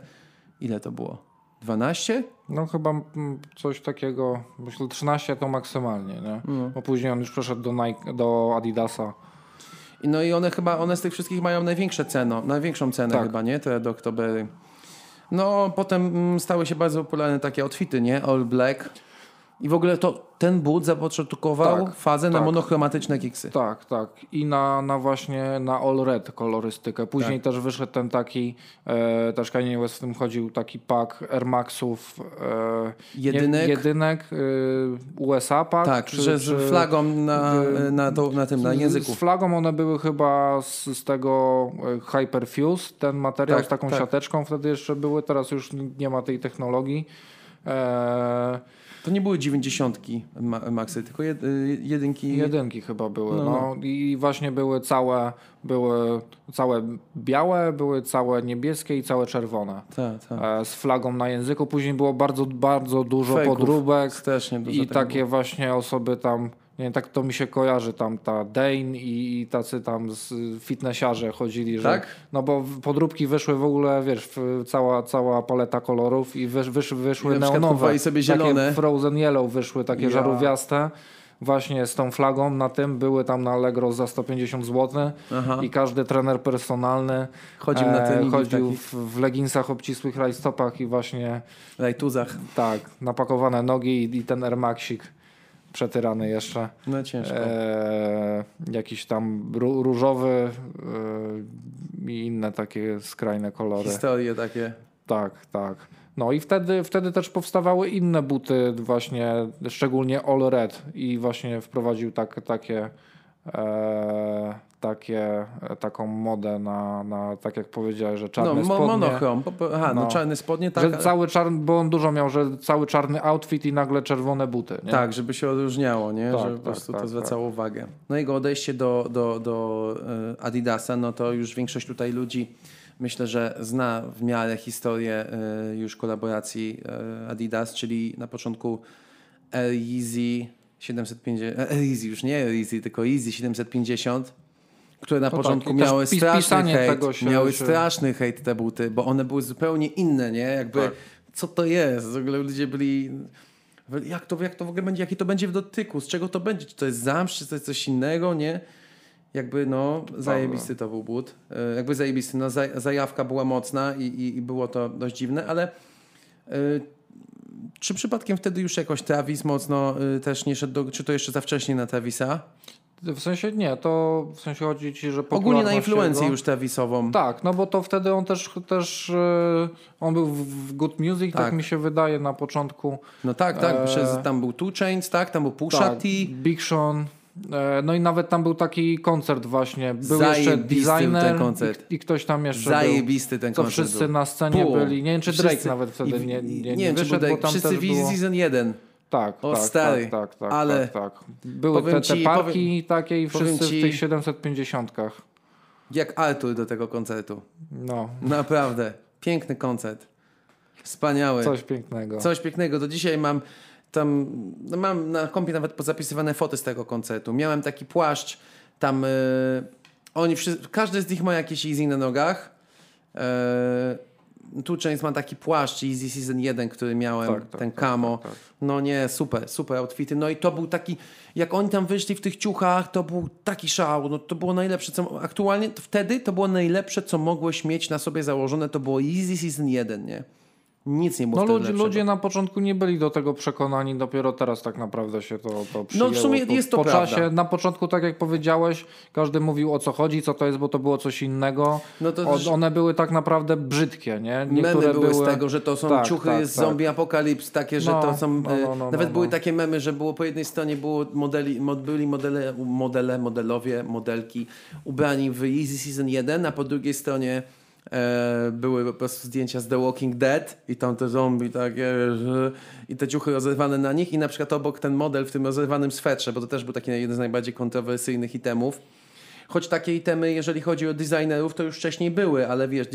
Ile to było? 12? No chyba mm, coś takiego, myślę 13 to maksymalnie, nie? No. Bo później on już przeszedł do, Nike, do Adidasa. No i one chyba, one z tych wszystkich mają największe ceno, największą cenę Tak. chyba, nie? Te Oktobery. No potem mm, stały się bardzo popularne takie outfity, nie? All black. I w ogóle to ten but zapoczątkował Tak, fazę na tak. monochromatyczne kiksy. Tak, tak. I na, na właśnie na All Red kolorystykę. Później Tak. też wyszedł ten taki, e, też Kanye West w tym chodził, taki pak Air Maxów. E, Jedynek. Jedynek e, USA pak. Tak, czy- że z flagą na, y, na, to, na tym, na języku. Z flagą one były chyba z, z tego e, Hyperfuse, ten materiał Tak, z taką tak. siateczką wtedy jeszcze były, teraz już nie ma tej technologii. E, To nie były dziewięćdziesiątki ma, Maxy, tylko jed, y, jedynki. Jedynki chyba były. No, No, no. I właśnie były całe, były całe białe, były całe niebieskie i całe czerwone. Tak, tak. Z flagą na języku. Później było bardzo, bardzo dużo Fejków. podróbek Strasznie dużo i takie właśnie osoby tam, nie wiem, tak to mi się kojarzy, tam ta Dane i, i tacy tam z fitnessiarze chodzili, że, Tak? no bo podróbki wyszły w ogóle, wiesz, cała, cała paleta kolorów i wysz, wysz, wyszły I na neonowe. sobie zielone. Takie Frozen Yellow wyszły, takie Ja. żarówiaste. Właśnie z tą flagą na tym były tam na Allegro za 150 zł Aha. i każdy trener personalny Chodził na e, w chodził w, w leginsach obcisłych rajstopach i właśnie Rajtuzach. tak, napakowane nogi i, i ten Air Maxik przetyrany jeszcze. No ciężko. E, jakiś tam ró- różowy e, i inne takie skrajne kolory. Historie takie. Tak, tak. No i wtedy, wtedy też powstawały inne buty właśnie, szczególnie All Red i właśnie wprowadził tak, takie e, takie, taką modę na, na, tak jak powiedziałeś, że czarne No, spodnie. monochrom. Po- po- Aha, no, No. czarne spodnie, tak. Że cały czarny, bo on dużo miał, że cały czarny outfit i nagle czerwone buty. Nie? Tak, żeby się odróżniało, nie? Tak, po tak, prostu tak, to zwracało uwagę. No jego odejście do, do, do e, Adidasa, no to już większość tutaj ludzi myślę, że zna w miarę historię e, już kolaboracji e, Adidas, czyli na początku Air Yeezy 750, e, Yeezy już nie Yeezy, tylko Yeezy 750, które na No tak, początku też miały pis- straszny hejt, się- miały się- straszny hejt te buty, bo one były zupełnie inne, nie? Jakby, Tak. co to jest? W ogóle ludzie byli... Jak to, jak to w ogóle będzie, jaki to będzie w dotyku, z czego to będzie? Czy to jest zamsz, czy to jest coś innego, nie? Jakby no, zajebisty to był but. E, Jakby zajebisty, no zaj- zajawka była mocna i, i, i było to dość dziwne, ale e, czy przypadkiem wtedy już jakoś Travis mocno e, też nie szedł, do, czy to jeszcze za wcześnie na Travisa? W sensie nie, to w sensie chodzi ci, że Ogólnie na influencję jego- już Travisową. Tak, no bo to wtedy on też, też e, on był w, Good Music, tak. Tak. mi się wydaje na początku. No tak, tak, Eee. przez, tam był Two Chains, tak, tam był Pusha Tak, T. Big Sean. E, no i nawet tam był taki koncert właśnie. Był jeszcze Zajebisty designer ten koncert. I, i ktoś tam jeszcze był. Zajebisty ten Co koncert wszyscy był. na scenie byli. Nie wiem, czy Drake Wszyscy- nawet wtedy i- nie, nie, nie, nie wiem, wyszedł, był bo tam Wszyscy było... Season 1. Tak, O, tak, stary, tak, tak, tak, ale tak, tak. Były te, te ci- paki powiem- takie i wszyscy ci- w tych 750. Jak Artur do tego koncertu. No, Naprawdę. Piękny koncert. Wspaniały. coś pięknego. Coś pięknego. Do dzisiaj mam tam, no mam na kompie nawet pozapisywane foty z tego koncertu. Miałem taki płaszcz, tam y, oni wszyscy, każdy z nich ma jakieś easy na nogach. Y, tu część ma taki płaszcz Easy Season 1, który miałem, Tak, tak, ten tak, camo. tak, tak. No nie, super, super outfity. No i to był taki, jak oni tam wyszli w tych ciuchach, to był taki szał. No to było najlepsze, co aktualnie, wtedy to było najlepsze, co mogłeś mieć na sobie założone, to było Easy Season 1, nie? Nic nie było No ludzie, ludzie na początku nie byli do tego przekonani, dopiero teraz tak naprawdę się to, to przyjęło. sumie po, jest to po prawda. czasie, na początku, tak jak powiedziałeś, każdy mówił o co chodzi, co to jest, bo to było coś innego. No to O, one były tak naprawdę brzydkie, nie? Memy były, z tego, że to są Tak, ciuchy tak, z tak. zombie apokalips, takie, że No, to są. no, e, no, no, nawet no, były no. takie memy, że było po jednej stronie było modeli, mod, byli modele, modele, modelowie, modelki ubrani w Easy Season 1, a po drugiej stronie były po prostu zdjęcia z The Walking Dead i tam te zombie takie i te ciuchy rozerwane na nich i na przykład obok ten model w tym rozerwanym swetrze, bo to też był taki jeden z najbardziej kontrowersyjnych itemów. Choć takie itemy, jeżeli chodzi o designerów, to już wcześniej były, ale wiesz,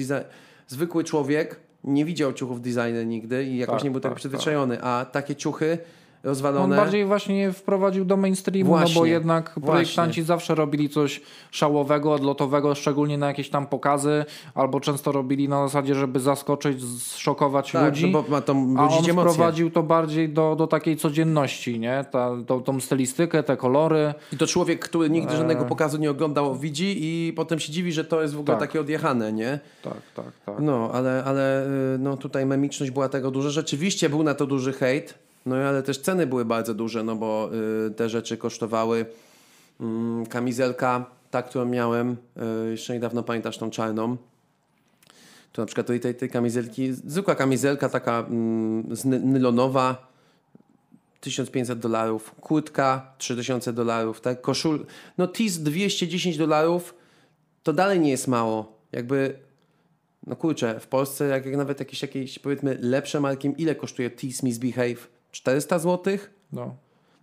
zwykły człowiek nie widział ciuchów designer nigdy i jakoś Tak, nie był tego tak, przyzwyczajony, a takie ciuchy On rozwalone... bardziej właśnie wprowadził do mainstreamu, no bo Właśnie, jednak projektanci zawsze robili coś szałowego, odlotowego, szczególnie na jakieś tam pokazy, albo często robili na zasadzie, żeby zaskoczyć, zszokować tak, ludzi. no bo ma to A on emocje. wprowadził to bardziej do, do takiej codzienności, nie? Ta, tą, tą stylistykę, te kolory. I to człowiek, który nigdy Eee. żadnego pokazu nie oglądał, widzi i potem się dziwi, że to jest w ogóle Tak. takie odjechane, nie? Tak, tak, tak. No, ale, ale y, no, tutaj memiczność była tego duża. Rzeczywiście był na to duży hejt. No ale też ceny były bardzo duże, no bo y, te rzeczy kosztowały mm, kamizelka, ta, którą miałem, y, jeszcze niedawno pamiętasz tą czarną. To na przykład tej, tej, tej kamizelki, zwykła kamizelka taka mm, nylonowa, 1500 dolarów, kurtka 3000 dolarów, tak? Koszul, no TIS 210 dolarów, to dalej nie jest mało. Jakby, no kurczę, w Polsce jak, jak nawet jakieś, jakieś powiedzmy lepsze marki, ile kosztuje TIS Misbehave? 400 zł? No.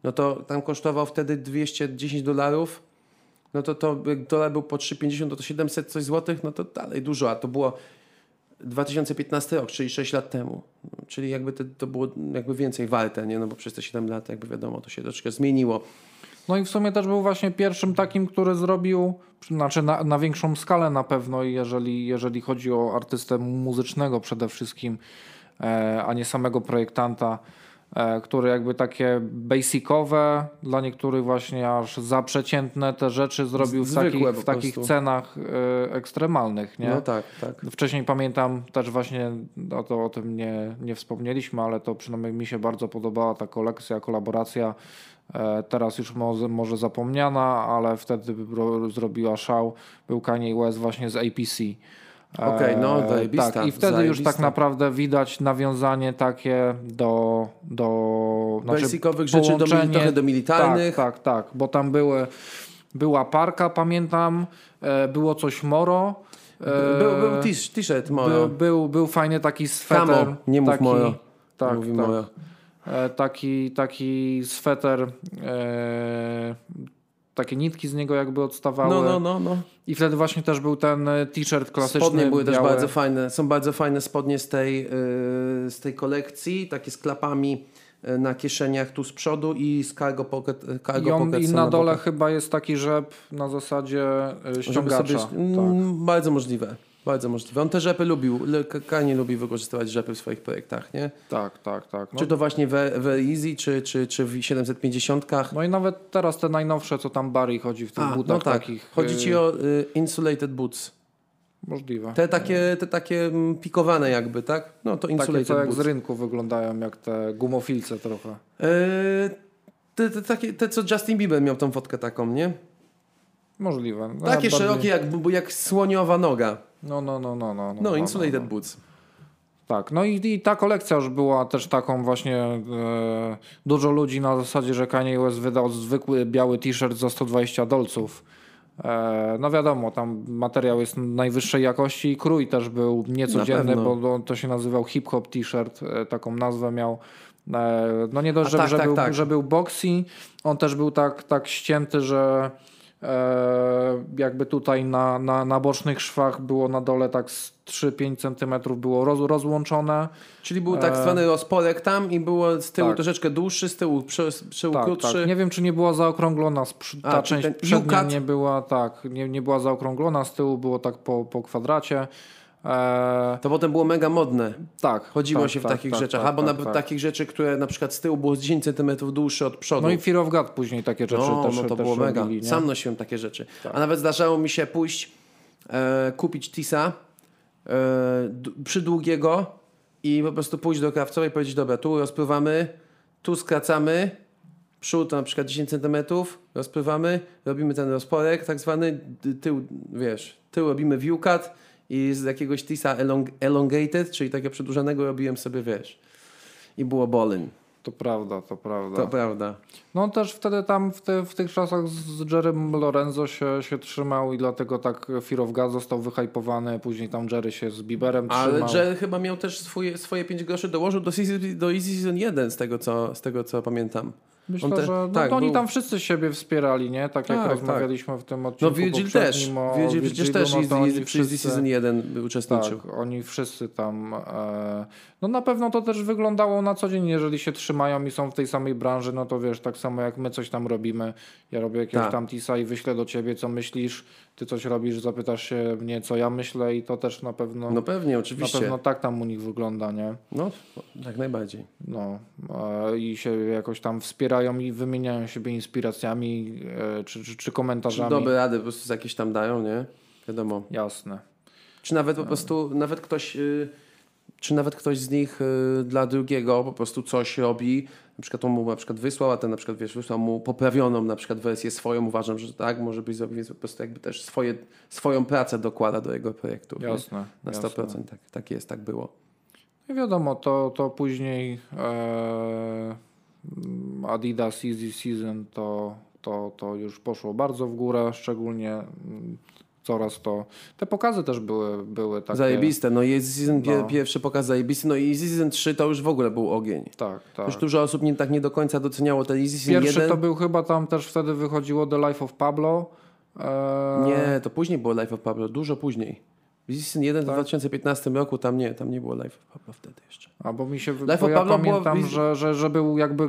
No to tam kosztował wtedy 210 dolarów. No to, to jak dolar był po 3,50 to, to 700 coś złotych, no to dalej dużo, a to było 2015 rok, czyli 6 lat temu. Czyli jakby to, to było jakby więcej warte, nie? No bo przez te 7 lat jakby wiadomo, to się troszkę zmieniło. No i w sumie też był właśnie pierwszym takim, który zrobił, znaczy na, na większą skalę na pewno, jeżeli, jeżeli chodzi o artystę muzycznego przede wszystkim, e, a nie samego projektanta, e, który jakby takie basicowe, dla niektórych właśnie aż za przeciętne te rzeczy zrobił w Zwykłe takich, po w takich cenach e, ekstremalnych. Nie? No tak, tak. Wcześniej pamiętam też właśnie, o, to, o tym nie, nie wspomnieliśmy, ale to przynajmniej mi się bardzo podobała ta kolekcja, kolaboracja. E, teraz już może, może zapomniana, ale wtedy ro, zrobiła szał. Był Kanye West właśnie z APC. E, Okej, no, zajebista, Tak, i wtedy już tak zajebista. naprawdę widać nawiązanie takie do... do znaczy Basicowych rzeczy do, trochę do militarnych. Tak, tak, tak, bo tam były, była parka, pamiętam, e, było coś moro. e, Był, był t- t-shirt był, Moro. był, był fajny taki sweter. Camo, nie mów taki, Moro. Tak, Mówi tak. Moro. E, taki, taki sweter, e, takie nitki z niego jakby odstawały. No, no, no, no. I wtedy właśnie też był ten e, t-shirt klasyczny. Spodnie były też biały. bardzo fajne. Są bardzo fajne spodnie z tej, yy, z tej kolekcji, takie z klapami yy, na kieszeniach tu z przodu i z cargo pocket. yy, Cargo I, on, pocket I są na dole bokach. chyba jest taki rzep na zasadzie ściągacza. sobie- tak. mm, Bardzo możliwe. Bardzo możliwe. On te rzepy lubił. Kanye lubi wykorzystywać rzepy w swoich projektach, nie? tak, tak, tak. No, Czy to właśnie w, w Easy, czy, czy, czy w 750. no i nawet teraz te najnowsze, co tam Barry chodzi w tych A, butach no tak. takich. Chodzi e, ci o y, insulated boots. Możliwe. Te takie, te takie mm, pikowane jakby, tak? No to Takie, insulated co jak boots. z rynku wyglądają, jak te gumofilce trochę. Yy, te, te, takie, te, co Justin Bieber miał tą fotkę taką, nie? Możliwe. No, Takie ja szerokie jak, jak słoniowa noga. No, no, no, no, no. No, no, insulated no. boots. Tak, no i, i ta kolekcja już była też taką właśnie e, dużo ludzi na zasadzie, że Kanye West wydał zwykły biały t-shirt za 120 dolców. E, no wiadomo, tam materiał jest najwyższej jakości i krój też był niecodzienny, bo to się nazywał hip-hop t-shirt, e, taką nazwę miał. E, no nie dość, że, tak, że, tak, był, tak. że był boxy, on też był tak, tak ścięty, że jakby tutaj na, na, na bocznych szwach było na dole tak z 3-5 centymetrów było roz, rozłączone. Czyli był tak zwany rozporek tam i było z tyłu Tak. troszeczkę dłuższy, z tyłu, przy, tyłu Tak, krótszy. tak. Nie wiem, czy nie była zaokrąglona. A, Ta czyli część przednia nie była, tak, nie, nie była zaokrąglona, z tyłu było tak po, po kwadracie. E, To potem było mega modne. tak. Chodziło tak, się w tak, takich tak, rzeczach. tak, Albo tak, nawet tak. takich rzeczy, które na przykład z tyłu było z 10 cm dłuższe od przodu. No i Fear of God później takie rzeczy No, też no to też było mega. robili. Sam nosiłem takie rzeczy. A nawet zdarzało mi się pójść, e, kupić tisa e, przydługiego i po prostu pójść do krawcowej i powiedzieć, dobra, tu rozpływamy, tu skracamy, przód na przykład 10 cm, rozpływamy, robimy ten rozporek tak zwany, tył, wiesz, tył robimy view cut i z jakiegoś tisa elong, elongated, czyli takiego przedłużonego robiłem sobie, wiesz, i było bolin. To prawda, to prawda. To prawda. No też wtedy tam w, te, w tych czasach z Jerrym Lorenzo się, się trzymał i dlatego tak Fear of God został wyhypowany, później tam Jerry się z Bieberem Ale trzymał. Jerry chyba miał też swoje, swoje 5 groszy, dołożył do, Easy- do Easy Season 1 z tego co, z tego, co pamiętam. Myślę, te- że no, tak, oni był- tam wszyscy siebie wspierali, nie? Tak jak Tak, rozmawialiśmy w tym No odcinku Virgil też. poprzednim o Virgil przecież też no to Easy wszyscy- Season 1 uczestniczył. Tak, oni wszyscy tam. E, no na pewno to też wyglądało na co dzień, jeżeli się trzymają i są w tej samej branży, no to wiesz, tak samo jak my coś tam robimy. Ja robię jakiegoś Tak. tam tisa i wyślę do ciebie, co myślisz, ty coś robisz, zapytasz się mnie, co ja myślę i to też na pewno. No pewnie, na oczywiście. pewno tak tam u nich wygląda, nie? No, jak najbardziej. No e, i się jakoś tam wspierają i wymieniają siebie inspiracjami e, czy, czy, czy Czy komentarzami. dobre rady po prostu jakieś tam dają, nie? Wiadomo. Jasne. Czy nawet po prostu, nawet ktoś y, czy nawet ktoś z nich y, dla drugiego po prostu coś robi, na przykład on mu na przykład wysłał, a ten na przykład wiesz, wysłał mu poprawioną na przykład wersję swoją, uważam, że tak, może być zrobił, więc po prostu jakby też swoje, swoją pracę dokłada do jego projektu. nie? Jasne. Na jasne. 100%, tak, tak jest, tak było. I wiadomo, to, to później e, Adidas Easy Season to, to, to już poszło bardzo w górę, szczególnie mm, coraz to. Te pokazy też były, były takie. Zajebiste, no i season No. pierwszy pokaz zajebisty, no i Easy Season 3 to już w ogóle był ogień. Tak, tak. Już dużo osób nie, tak nie do końca doceniało ten Easy Season Pierwszy 1. to był chyba tam też wtedy wychodziło The Life of Pablo. E, Nie, to później było Life of Pablo, dużo później. Season 1 Tak. w 2015 roku, tam nie, tam nie było Life of Pablo wtedy jeszcze. Albo mi się Life bo of ja Pablo było pamiętam, wiz- że, że, że był jakby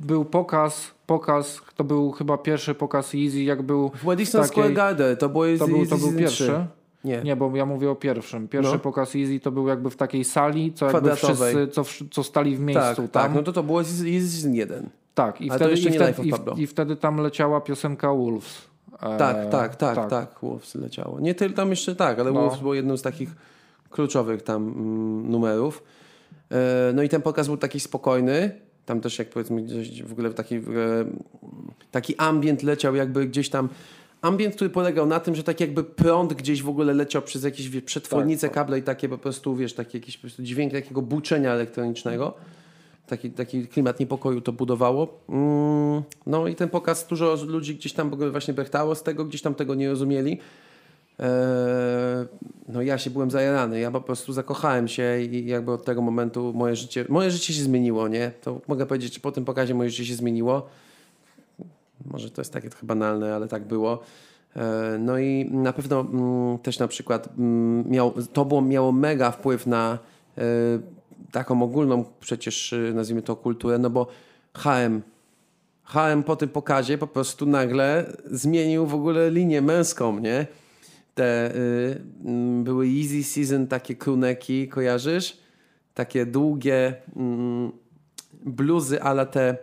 był pokaz, pokaz, to był chyba pierwszy pokaz Easy, jak był W Madison takiej- Square Garden to było to był, to był pierwszy. 3. Nie. Nie, bo ja mówię o pierwszym. Pierwszy No. pokaz Easy to był jakby w takiej sali, co jakby wszyscy, co, co stali w miejscu tak, tam. tak, no to to było Easy Easy Season 1. Tak, i wtedy, i, wtedy, i wtedy tam leciała piosenka Wolves. E, Tak, tak, tak, tak, Wolves leciało. Nie tylko tam jeszcze tak, ale No. Wolves było jednym z takich kluczowych tam mm, numerów. E, no i ten pokaz był taki spokojny. Tam też jak powiedzmy gdzieś w ogóle taki, w ogóle, taki ambient leciał jakby gdzieś tam. Ambient, który polegał na tym, że tak jakby prąd gdzieś w ogóle leciał przez jakieś wie, przetwornice, Tak, kable i takie po prostu, wiesz, taki jakiś po prostu dźwięk takiego buczenia elektronicznego. Taki, taki klimat niepokoju to budowało. Mm, no i ten pokaz, dużo ludzi gdzieś tam właśnie brechtało z tego, gdzieś tam tego nie rozumieli. Eee, no ja się byłem zajarany, ja po prostu zakochałem się i jakby od tego momentu moje życie, moje życie się zmieniło, nie? To mogę powiedzieć, że po tym pokazie moje życie się zmieniło. Może to jest takie trochę banalne, ale tak było. Eee, No i na pewno mm, też na przykład mm, miał, to było, miało mega wpływ na e, taką ogólną przecież e, nazwijmy to kulturę, no bo HM HM po tym pokazie po prostu nagle zmienił w ogóle linię męską, nie? Te y, mm, były Easy Season takie kruneki, kojarzysz? Takie długie mm, bluzy, ale te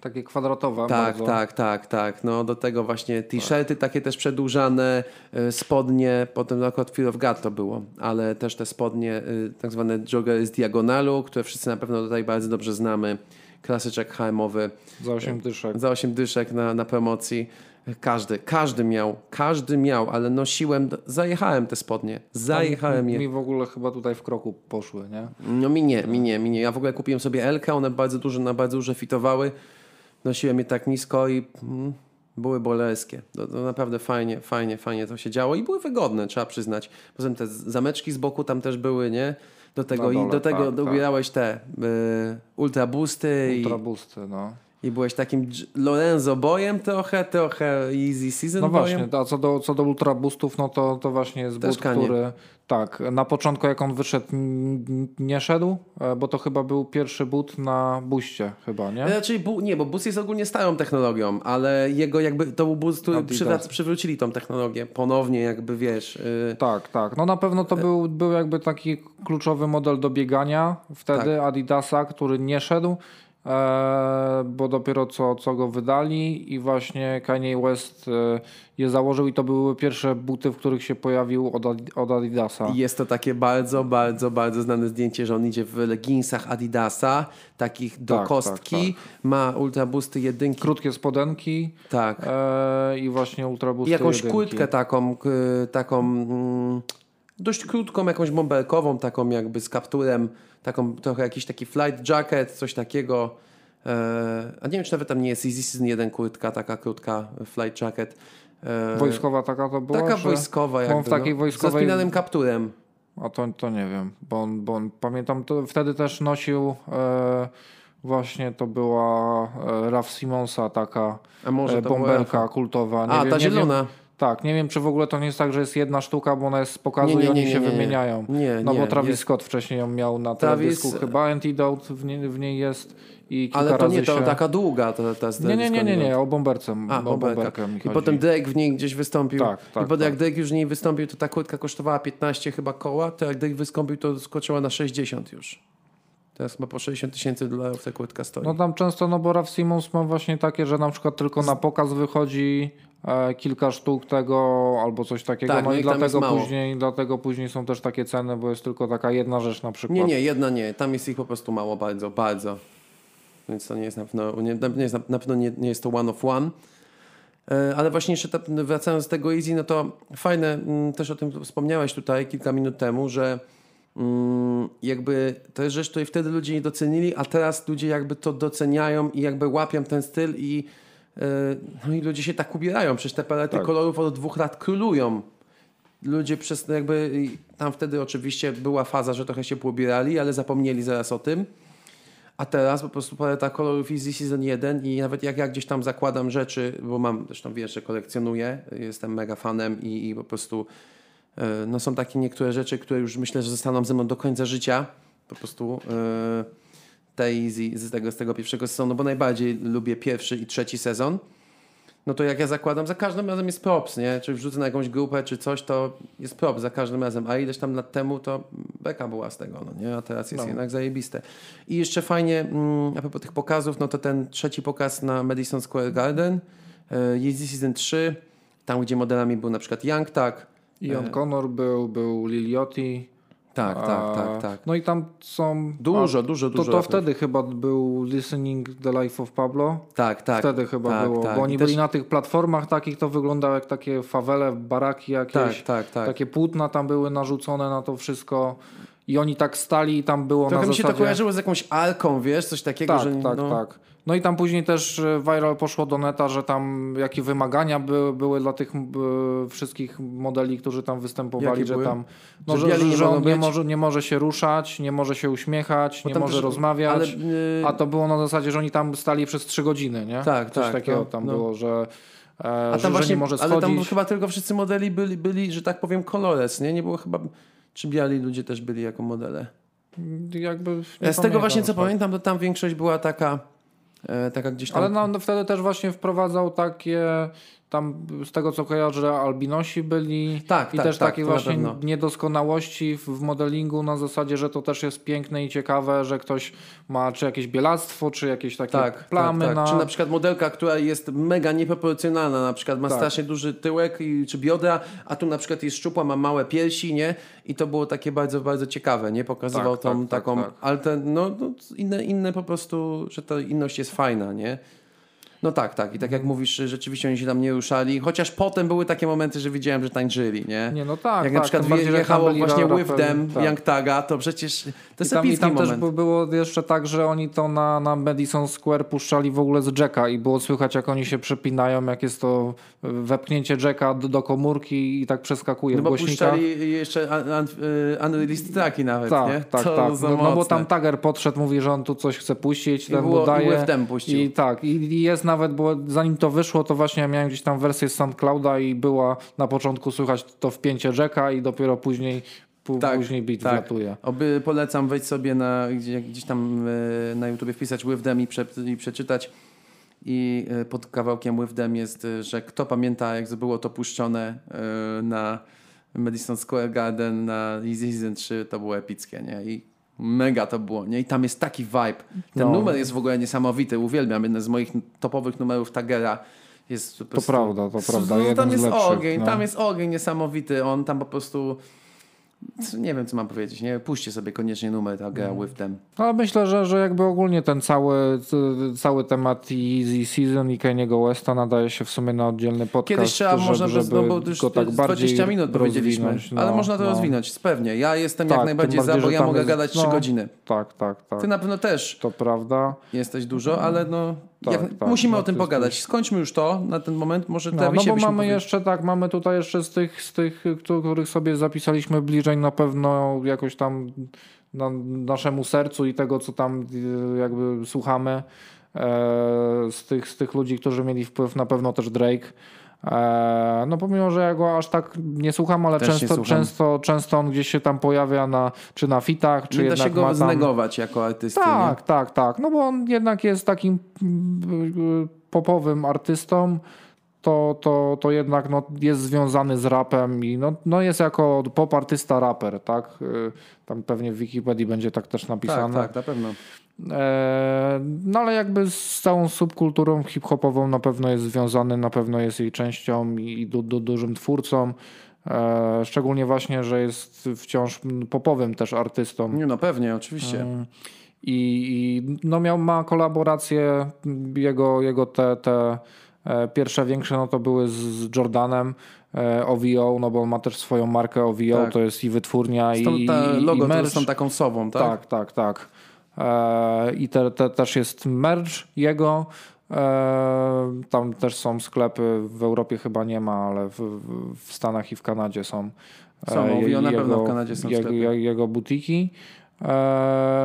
Takie kwadratowe. tak, bardzo. tak, tak, tak. No do tego właśnie t-shirty takie też przedłużane, y, spodnie, potem akurat Fear of God to było, ale też te spodnie, y, tak zwane joggery z diagonalu, które wszyscy na pewno tutaj bardzo dobrze znamy. Klasyczek HM-owy Za 8 dyszek. za 8 dyszek na, na promocji. Każdy, każdy miał, każdy miał, ale nosiłem, zajechałem te spodnie, zajechałem je. Mi w ogóle chyba tutaj w kroku poszły, nie? No mi nie, mi nie, mi nie. Ja w ogóle kupiłem sobie Elkę, one bardzo duże, na bardzo duże fitowały. Nosiłem je tak nisko i mm, były boleskie. To, to naprawdę fajnie, fajnie, fajnie to się działo i były wygodne, trzeba przyznać. Poza tym te zameczki z boku tam też były, nie? Do tego, dole, i do tego tak, tak. dobierałeś te y, ultra boosty i, no. i byłeś takim Lorenzo bojem trochę, trochę easy season No bojem. właśnie, a co do, co do ultra boostów, no to, to właśnie jest Też but, który tak, na początku jak on wyszedł nie szedł, e, bo to chyba był pierwszy but na buście chyba, nie? Raczej bu- nie, bo bus jest ogólnie starą technologią, ale jego jakby to był bus, który przywrac- przywrócili tą technologię ponownie, jakby wiesz. Yy, Tak, tak. No na pewno to był, był jakby taki kluczowy model do biegania wtedy Adidasa, który nie szedł, e, bo dopiero co, co go wydali i właśnie Kanye West e, je założył i to były pierwsze buty, w których się pojawił od, Adi- od Adidasa. Jest to takie bardzo, bardzo, bardzo znane zdjęcie, że on idzie w leginsach Adidasa, takich do Tak, kostki, tak, ma ultra boosty jedynki, Krótkie spodenki tak. e, i właśnie ultra boosty I jakąś jedynki. kurtkę taką, taką mm, dość krótką, jakąś bąbelkową, taką jakby z kapturem, taką trochę jakiś taki flight jacket, coś takiego. E, a nie wiem, czy nawet tam nie jest Easy Season 1 kurtka, taka krótka flight jacket. E, Wojskowa taka to była? Taka wojskowa jakby. on w takiej no, wojskowej- Z spinanym kapturem. A to, to nie wiem, bo on, bo on pamiętam, to wtedy też nosił e, właśnie to była e, Raf Simonsa taka A może e, Rafa. kultowa. Nie A, wiem, ta wiem- zielona. Tak, nie wiem czy w ogóle to nie jest tak, że jest jedna sztuka, bo ona jest z pokazu Nie, nie, i oni nie, się wymieniają. Nie, no bo Travis jest- Scott wcześniej ją miał na Travis- teledysku, chyba Antidote w, nie, w niej jest i kilka Ale to nie, to się... taka długa ta, ta Nie, nie, nie, nie, nie, o bomberce, A, o bomberkę mi I potem Drake w niej gdzieś wystąpił. Tak, tak, I potem tak. jak Drake już w niej wystąpił, to ta kurtka kosztowała 15 chyba koła, to jak Drake wystąpił, to skoczyła na 60 już. Teraz chyba po 60 tysięcy dolarów ta kurtka stoi. No tam często, no bo Raf Simons ma właśnie takie, że na przykład tylko na pokaz wychodzi kilka sztuk tego albo coś takiego. Tak, no, no i jest dlatego później, dlatego później są też takie ceny, bo jest tylko taka jedna rzecz na przykład. Nie, nie, jedna nie. Tam jest ich po prostu mało, bardzo, bardzo. Więc to nie jest na pewno, nie, na, pewno nie, nie jest to one of one. E, Ale właśnie jeszcze ta, wracając do tego Easy, no to fajne, mm, też o tym wspomniałeś tutaj kilka minut temu, że mm, jakby to jest rzecz, której wtedy ludzie nie docenili, a teraz ludzie jakby to doceniają i jakby łapią ten styl i e, no i ludzie się tak ubierają. Przecież te palety Tak. kolorów od dwóch lat królują ludzie przez jakby i tam wtedy oczywiście była faza, że trochę się poubierali, ale zapomnieli zaraz o tym. A teraz po prostu paleta kolorów Easy Season 1 i nawet jak ja gdzieś tam zakładam rzeczy, bo mam, zresztą wiesz, że kolekcjonuję, jestem mega fanem i, i po prostu e, no są takie niektóre rzeczy, które już myślę, że zostaną ze mną do końca życia. Po prostu e, te Easy z tego, z tego pierwszego sezonu, bo najbardziej lubię pierwszy i trzeci sezon no to jak ja zakładam, za każdym razem jest props, nie? Czy wrzucę na jakąś grupę, czy coś, to jest props za każdym razem. A ileś tam lat temu to beka była z tego, no nie? A teraz jest No. jednak zajebiste. I jeszcze fajnie, mm, a propos tych pokazów, no to ten trzeci pokaz na Madison Square Garden, e, Yeezy Season 3, tam gdzie modelami był na przykład Young Tak. Ian Connor był, był Liliotti. Tak, tak, tak, tak. No i tam są... Dużo, a, dużo, to, dużo. to rapów. wtedy chyba był Listening the Life of Pablo. Tak, tak. wtedy chyba tak, było, tak. bo oni I byli też- na tych platformach takich, to wyglądało jak takie fawele, baraki jakieś. Tak, tak, tak. Takie płótna tam były narzucone na to wszystko. I oni tak stali i tam było Trochę na mi się to kojarzyło z jakąś alką, wiesz, coś takiego, Tak, że... tak, no, tak. No i tam później też e, viral poszło do neta, że tam jakie wymagania były, były dla tych e, wszystkich modeli, którzy tam występowali, Jakie że były? tam no, Że że, że, on nie może, nie może się ruszać, nie może się uśmiechać, Bo nie może też- rozmawiać. Ale, yy, A to było na zasadzie, że oni tam stali przez trzy godziny, nie? Tak, Coś tak, takiego no, tam no. było, że, e, A że, tam właśnie, nie może ale schodzić. tam chyba tylko wszyscy modeli byli, byli, że tak powiem, colorless, nie? Nie było chyba, czy biali ludzie też byli jako modele. Jakby z tego właśnie, co tak. pamiętam, to tam większość była taka, taka gdzieś tam... Ale no, no, wtedy też właśnie wprowadzał takie, tam z tego co kojarzę, albinosi byli Tak, i tak, też tak, takie właśnie niedoskonałości w, modelingu na zasadzie, że to też jest piękne i ciekawe, że ktoś ma czy jakieś bielactwo, czy jakieś takie tak, plamy tak, tak. na... Czy na przykład modelka, która jest mega nieproporcjonalna, na przykład ma Tak. strasznie duży tyłek i, czy biodra, a tu na przykład jest szczupła, ma małe piersi, nie? I to było takie bardzo, bardzo ciekawe, nie? Pokazywał Tak, tą tak, tak, taką, tak. ale te, no, no inne, inne po prostu, że ta inność jest fajna, nie? No tak, tak. I tak jak mówisz, rzeczywiście oni się tam nie ruszali, chociaż potem były takie momenty, że widziałem, że tańczyli, nie? Nie, no tak, jak tak, na przykład bardziej, jechało właśnie Them, tak. Young Taga, to przecież to I jest tam, I tam też moment. by- było jeszcze tak, że oni to na, na Madison Square puszczali w ogóle z Jacka i było słychać jak oni się przepinają, jak jest to wepchnięcie Jacka do, do komórki i tak przeskakuje No bo głośnikach. puszczali jeszcze y, unreleased tracki nawet, Tak, nie? tak, To tak. No, no bo tam Tager podszedł, mówi, że on tu coś chce puścić, I ten było- mu daje. i puścił. I tak, i i jest nawet, bo zanim to wyszło, to właśnie ja miałem gdzieś tam wersję z SoundClouda i była na początku słychać to wpięcie Jacka i dopiero później, Tak, później beat tak. wlatuje. Oby polecam wejść sobie na, gdzie, gdzieś tam y, na YouTubie wpisać With Them i, prze, i przeczytać. I y, pod kawałkiem With Them jest, y, że kto pamięta, jak było to puszczone na Madison Square Garden na Easy Season 3, to było epickie, nie? I mega to było, nie? I tam jest taki vibe. Ten No. numer jest w ogóle niesamowity, uwielbiam. Jeden z moich topowych numerów Tagera jest po To prostu... prawda, to prawda. No, Jeden tam jest lepszych, ogień, no. tam jest ogień niesamowity. On tam po prostu. Nie wiem, co mam powiedzieć. Nie? Puśćcie sobie koniecznie numer Tagera Mhm. with them. Ale myślę, że, że jakby ogólnie ten cały, cały temat Easy Season i Kaniego Westa nadaje się w sumie na oddzielny podcast. Kiedyś trzeba, żeby, można, żeby no bo już go tak 20 bardziej minut powiedzieliśmy, rozwinąć, ale no, można to no. rozwinąć, pewnie. Ja jestem Tak, jak najbardziej za, bardziej, bo że ja mogę jest- gadać 3 no. godziny. Tak, tak, tak. Ty na pewno też To prawda. jesteś dużo, ale no, Tak, jak, tak, musimy no o tym pogadać. Skończmy już to na ten moment, może No, no bo mamy jeszcze tak, mamy tutaj jeszcze z tych, z tych, któ- których sobie zapisaliśmy bliżej na pewno jakoś tam na naszemu sercu i tego, co tam e, jakby słuchamy e, z, tych, z tych ludzi, którzy mieli wpływ, na pewno też Drake. E, no pomimo, że ja go aż tak nie słucham, ale Też często, słucham. często, często on gdzieś się tam pojawia na, czy na fitach, czy Nie da jednak się go ma tam... znegować jako artysty. nie? Tak, tak, tak. No bo on jednak jest takim y, popowym artystą. To, to, to jednak no, jest związany z rapem i no, no jest jako pop artysta raper, tak? Y, Tam pewnie w Wikipedii będzie tak też tak, napisane. tak, na pewno. E, no ale jakby z całą subkulturą hip-hopową na pewno jest związany, na pewno jest jej częścią i du, du, dużym twórcą. E, szczególnie właśnie, że jest wciąż popowym też artystą. Nie, no pewnie, oczywiście. Mm. I, i no miał, ma kolaboracje, jego, jego te, te e, pierwsze większe no to były z, Jordanem e, OVO, no bo on ma też swoją markę OVO, Tak. to jest i wytwórnia Stąd i, i, logo i merch. są taką sową, tak? Tak, tak, tak. E, I te, te, też jest merch jego. E, tam też są sklepy, w Europie chyba nie ma, ale w, w- Stanach i w Kanadzie są. Są, e, OVO na jego- pewno w Kanadzie są jego, sklepy. jego, butiki.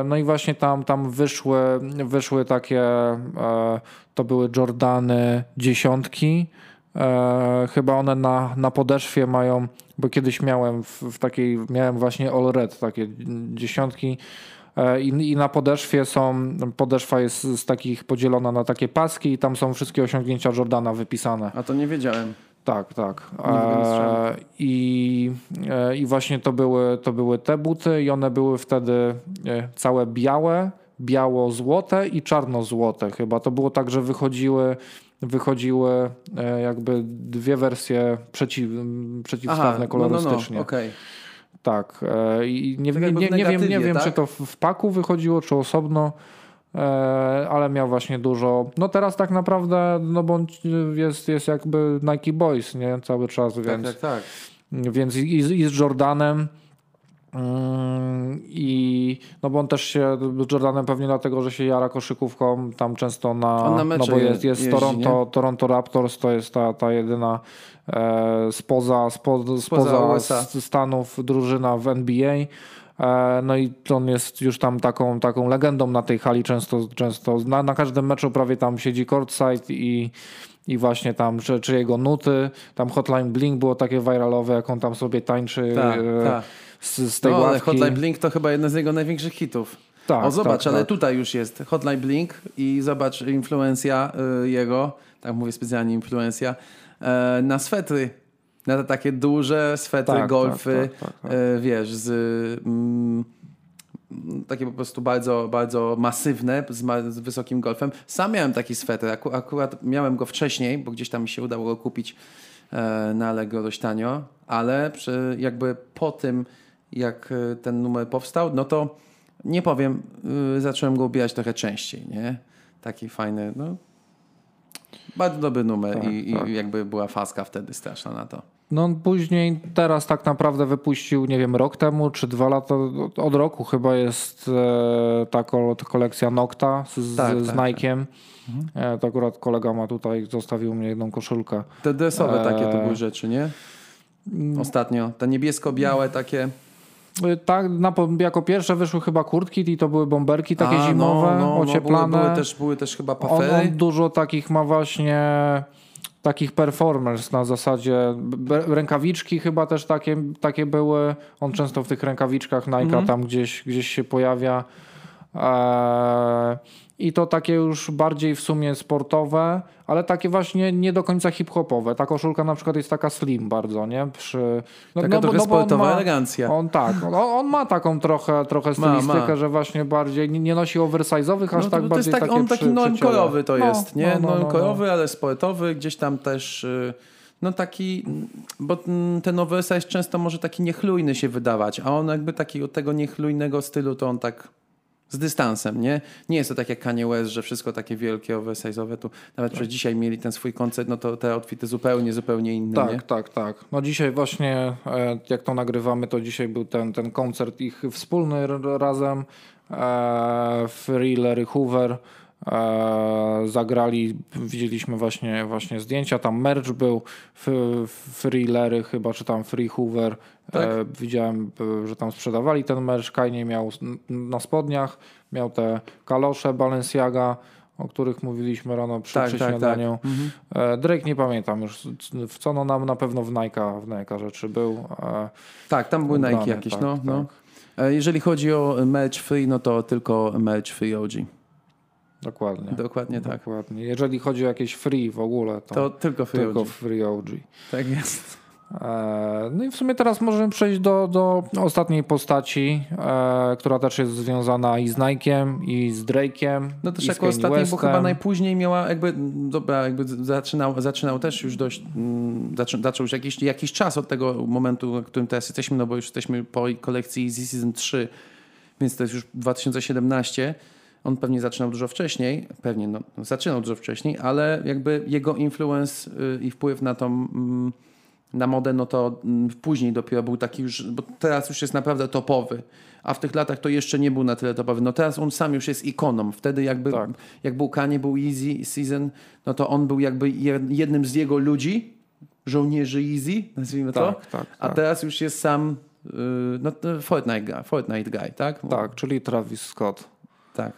No i właśnie tam, tam wyszły, wyszły takie, to były Jordany dziesiątki. Chyba one na, na podeszwie mają, bo kiedyś miałem w, w takiej, miałem właśnie All Red, takie dziesiątki. E, I, I na podeszwie są, podeszwa jest z takich podzielona na takie paski i tam są wszystkie osiągnięcia Jordana wypisane. A to nie wiedziałem. Tak, tak. E, I, e, I właśnie to były, to były te buty i one były wtedy e, całe białe, biało-złote i czarno-złote chyba. To było tak, że wychodziły, wychodziły e, jakby dwie wersje przeciw, przeciwstawne no, no, no, kolorystycznie. Tak. e, I nie, Tak nie, nie, nie wiem, nie wiem tak? czy to w paku wychodziło, czy osobno, e, ale miał właśnie dużo. No teraz tak naprawdę, no bądź jest, jest jakby Nike Boys, nie? Cały czas, Tak, więc, tak, tak. więc i, z- i z Jordanem. mm, I no bo on też się z Jordanem pewnie dlatego, że się jara koszykówką tam często na, On na no bo je- jest, jest jeździ, Toronto, Toronto Raptors, to jest ta, ta jedyna e, spoza, spo, spoza, Spoza Stanów drużyna w NBA. E, No i on jest już tam taką, taką legendą na tej hali często, często na, na każdym meczu prawie tam siedzi courtside i, i właśnie tam, czy, czy jego nuty, tam Hotline Blink było takie viralowe, jak on tam sobie tańczy Tak, e, tak. z, z tej No, ale ławki. Hotline Blink to chyba jeden z jego największych hitów. Tak, o, zobacz, tak, ale tak. tutaj już jest Hotline Blink i zobacz influencja y, jego, tak mówię specjalnie influencja, e, na swetry. Na te takie duże swetry, Tak, golfy, tak, tak, tak, tak. e, wiesz, z mm, takie po prostu bardzo, bardzo masywne, z, ma, z wysokim golfem. Sam miałem taki sweter, Aku, akurat miałem go wcześniej, bo gdzieś tam mi się udało go kupić e, na Allegro dość tanio, ale przy, jakby po tym, jak e, ten numer powstał, no to nie powiem, y, zacząłem go ubierać trochę częściej, nie? Taki fajny, no. Bardzo dobry numer Tak, i, tak. i jakby była faska wtedy straszna na to. No później teraz tak naprawdę wypuścił, nie wiem, rok temu czy dwa lata, od- roku chyba jest e, ta kol- kolekcja Nocta z, z, Tak, z tak, Nike'em. E, to akurat kolega ma tutaj, zostawił mnie jedną koszulkę. Te dresowe takie to Eee. były rzeczy, nie? Ostatnio. Te niebiesko-białe takie. E, Tak, na, jako pierwsze wyszły chyba kurtki i to były bomberki takie A, zimowe, no, no, ocieplane. No, były, były, też, były też chyba On, pafery. on dużo takich ma właśnie takich performers na zasadzie rękawiczki chyba też takie, takie były. On często w tych rękawiczkach Nike Mhm. tam gdzieś, gdzieś się pojawia. Eee, I to takie już bardziej w sumie sportowe, ale takie właśnie nie do końca hip-hopowe. Ta koszulka na przykład jest taka slim bardzo, nie? Przy, no, Taka bo- trochę bo on sportowa ma- elegancja. On tak, on, on ma taką trochę, trochę stylistykę, ma. że właśnie bardziej nie, nosi oversize'owych, aż No, tak to, to jest bardziej tak, on taki przy, ciele. normkorowy to No, jest, nie? no, no, no, normkorowy, ale sportowy, gdzieś tam też, y, no taki, bo ten oversize często może taki niechlujny się wydawać, a on jakby taki od tego niechlujnego stylu to on tak z dystansem, nie? Nie jest to tak jak Kanye West, że wszystko takie wielkie, oversize'owe, tu nawet przez dzisiaj mieli ten swój koncert, no to te outfity zupełnie, zupełnie inne, Tak, nie? tak, tak. No dzisiaj właśnie, e, jak to nagrywamy, to dzisiaj był ten, ten koncert ich wspólny razem. E, Free Larry Hoover zagrali, widzieliśmy właśnie, właśnie zdjęcia, tam merch był, F, Free Larry chyba, czy tam Free Hoover. Tak. E, widziałem, e, że tam sprzedawali ten merch, Kanye miał na spodniach, miał te kalosze Balenciaga, o których mówiliśmy rano przy, Tak, przy tak, tak. śniadaniu. E, Drake nie pamiętam już, w co no nam na pewno w Nike, w Nike rzeczy był. E, Tak, tam były Nike jakieś, tak, no, no. tak. E, Jeżeli chodzi o merch free, no to tylko merch free OG. Dokładnie. Dokładnie tak. Dokładnie. Jeżeli chodzi o jakieś free w ogóle, to, To tylko free tylko OG. free OG. Tak jest. E, no i w sumie teraz możemy przejść do, do ostatniej postaci, e, która też jest związana i z Nike'em, i z Drake'em. No też z jako ostatniej, bo Westem. chyba najpóźniej miała jakby, dobra, jakby zaczynał, zaczynał też już dość, mm, zaczą, zaczął już jakiś, jakiś czas od tego momentu, w którym teraz jesteśmy, no bo już jesteśmy po kolekcji Easy Season 3, więc to jest już 2017. On pewnie zaczynał dużo wcześniej, pewnie no, zaczynał dużo wcześniej, ale jakby jego influence y, i wpływ na tą mm, na modę, no to mm, później dopiero był taki już, bo teraz już jest naprawdę topowy, a w tych latach to jeszcze nie był na tyle topowy. No teraz on sam już jest ikoną. Wtedy jakby, Tak. jak był Kanye, był Easy Season, no to on był jakby je- jednym z jego ludzi, żołnierzy Easy, nazwijmy to. Tak, tak, A tak. teraz już jest sam y, no, Fortnite guy, Fortnite guy, tak? Tak, czyli Travis Scott. Tak.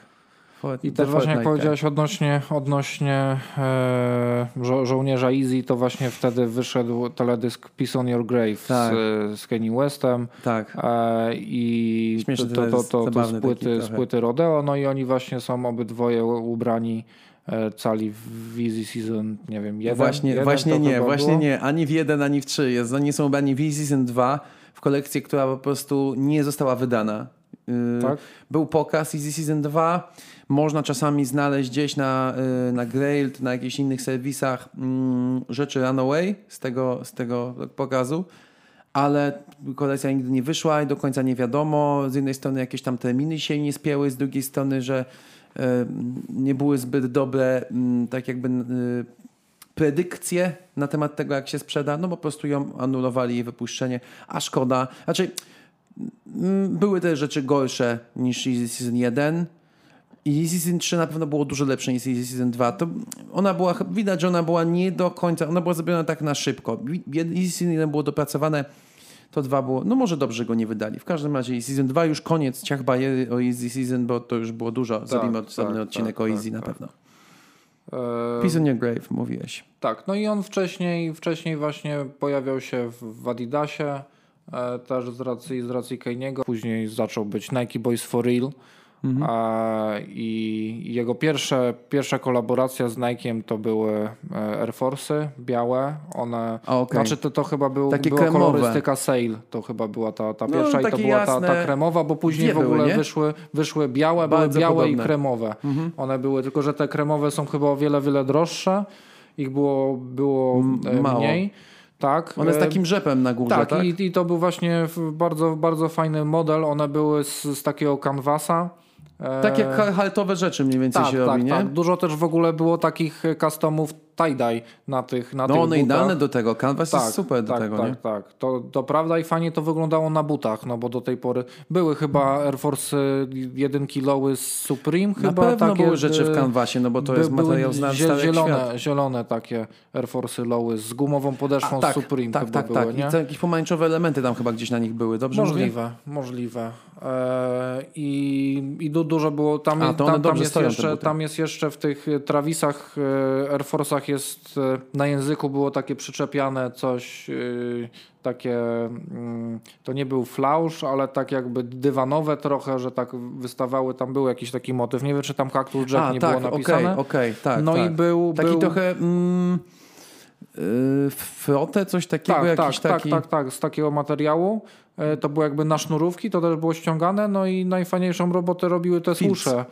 I też właśnie jak powiedziałeś odnośnie, odnośnie e, żo żołnierza Easy, to właśnie wtedy wyszedł teledysk Peace on Your Grave Tak. z, z Kanye Westem. Tak. E, I Śmieszny to, to, to, to, z, płyty, z płyty Rodeo, no i oni właśnie są obydwoje ubrani e, cali w Easy Season, nie wiem, jeden, właśnie jeden właśnie nie, właśnie było? nie. Ani w jeden, ani w trzy. Jest, oni są ubrani w Easy Season 2 w kolekcji, która po prostu nie została wydana. Yy, Tak? Był pokaz Easy Season 2. Można czasami znaleźć gdzieś na, yy, na Grailed, na jakichś innych serwisach mm, rzeczy Runaway z tego, z tego pokazu. Ale kolekcja nigdy nie wyszła i do końca nie wiadomo. Z jednej strony jakieś tam terminy się nie spięły, z drugiej strony, że yy, nie były zbyt dobre, mm, tak jakby yy, predykcje na temat tego, jak się sprzeda, no po prostu ją anulowali jej wypuszczenie, a szkoda. Znaczy, mm, były te rzeczy gorsze niż Easy Season 1 i Easy Season 3 na pewno było dużo lepsze niż Season 2. To ona była, widać, że ona była nie do końca, ona była zrobiona tak na szybko. Season 1 było dopracowane, to 2 było, no może dobrze go nie wydali. W każdym razie Season 2 już koniec, ciach bajery o Easy Season, bo to już było dużo. Zrobimy osobny tak, odcinek tak, o tak, Easy na tak. pewno. Peace on your grave, mówiłeś. Tak, no i on wcześniej, wcześniej właśnie pojawiał się w, Adidasie, e, też z racji, z racji Kaniego. Później zaczął być Nike Boys for Real. E, I jego pierwsze, pierwsza kolaboracja z Nike'em to były e, Air Force'y białe. One, okej. Znaczy to, to chyba był, Takie była kremowe. kolorystyka Sail. To chyba była ta, ta No, pierwsza i to była ta, ta kremowa, bo później w ogóle były, wyszły, wyszły białe, były Bardzo białe i podobne. kremowe. One były, tylko że te kremowe są chyba o wiele, wiele droższe. Ich było, było e, mało. mniej. Tak. One z E, takim rzepem na górze, tak, tak? I, i to był właśnie bardzo, bardzo fajny model. One były z, z takiego canvasa. Tak jak haltowe rzeczy mniej więcej tak, się tak, robi, nie? tak. Dużo też w ogóle było takich customów tie-dye na tych na No tych one butach. idealne do tego. Canvas jest super do tak, tego, tak, nie? tak. To, to prawda i fajnie to wyglądało na butach, no bo do tej pory były chyba Air Force 1 kiloły z Supreme Na chyba pewno takie, były rzeczy w e, canvasie, no bo to by- jest materiał znany zie- świat. zielone, zielone takie Air Force Lowy z gumową podeszwą tak, z Supreme tak, tak, były, tak. nie? I te jakieś pomarańczowe elementy tam chyba gdzieś na nich były, dobrze mówię? Możliwe, możliwe. Eee, I i du, dużo było tam. A, tam, tam, jest jeszcze, tam jest jeszcze w tych e, Travisach, e, Air Force'ach jest e, na języku było takie przyczepiane coś e, takie. mm, To nie był flausz, ale tak jakby dywanowe trochę, że tak wystawały. Tam był jakiś taki motyw. Nie wiem, czy tam Cactus Jack A, nie tak, było okej, napisane. okej, tak. no tak. i był. Taki był... trochę mm, yy, frotę, coś takiego, Tak, tak, jakiś tak, taki... tak, tak, z takiego materiału. E, To było jakby na sznurówki, to też było ściągane, no i najfajniejszą robotę robiły te Filc. słusze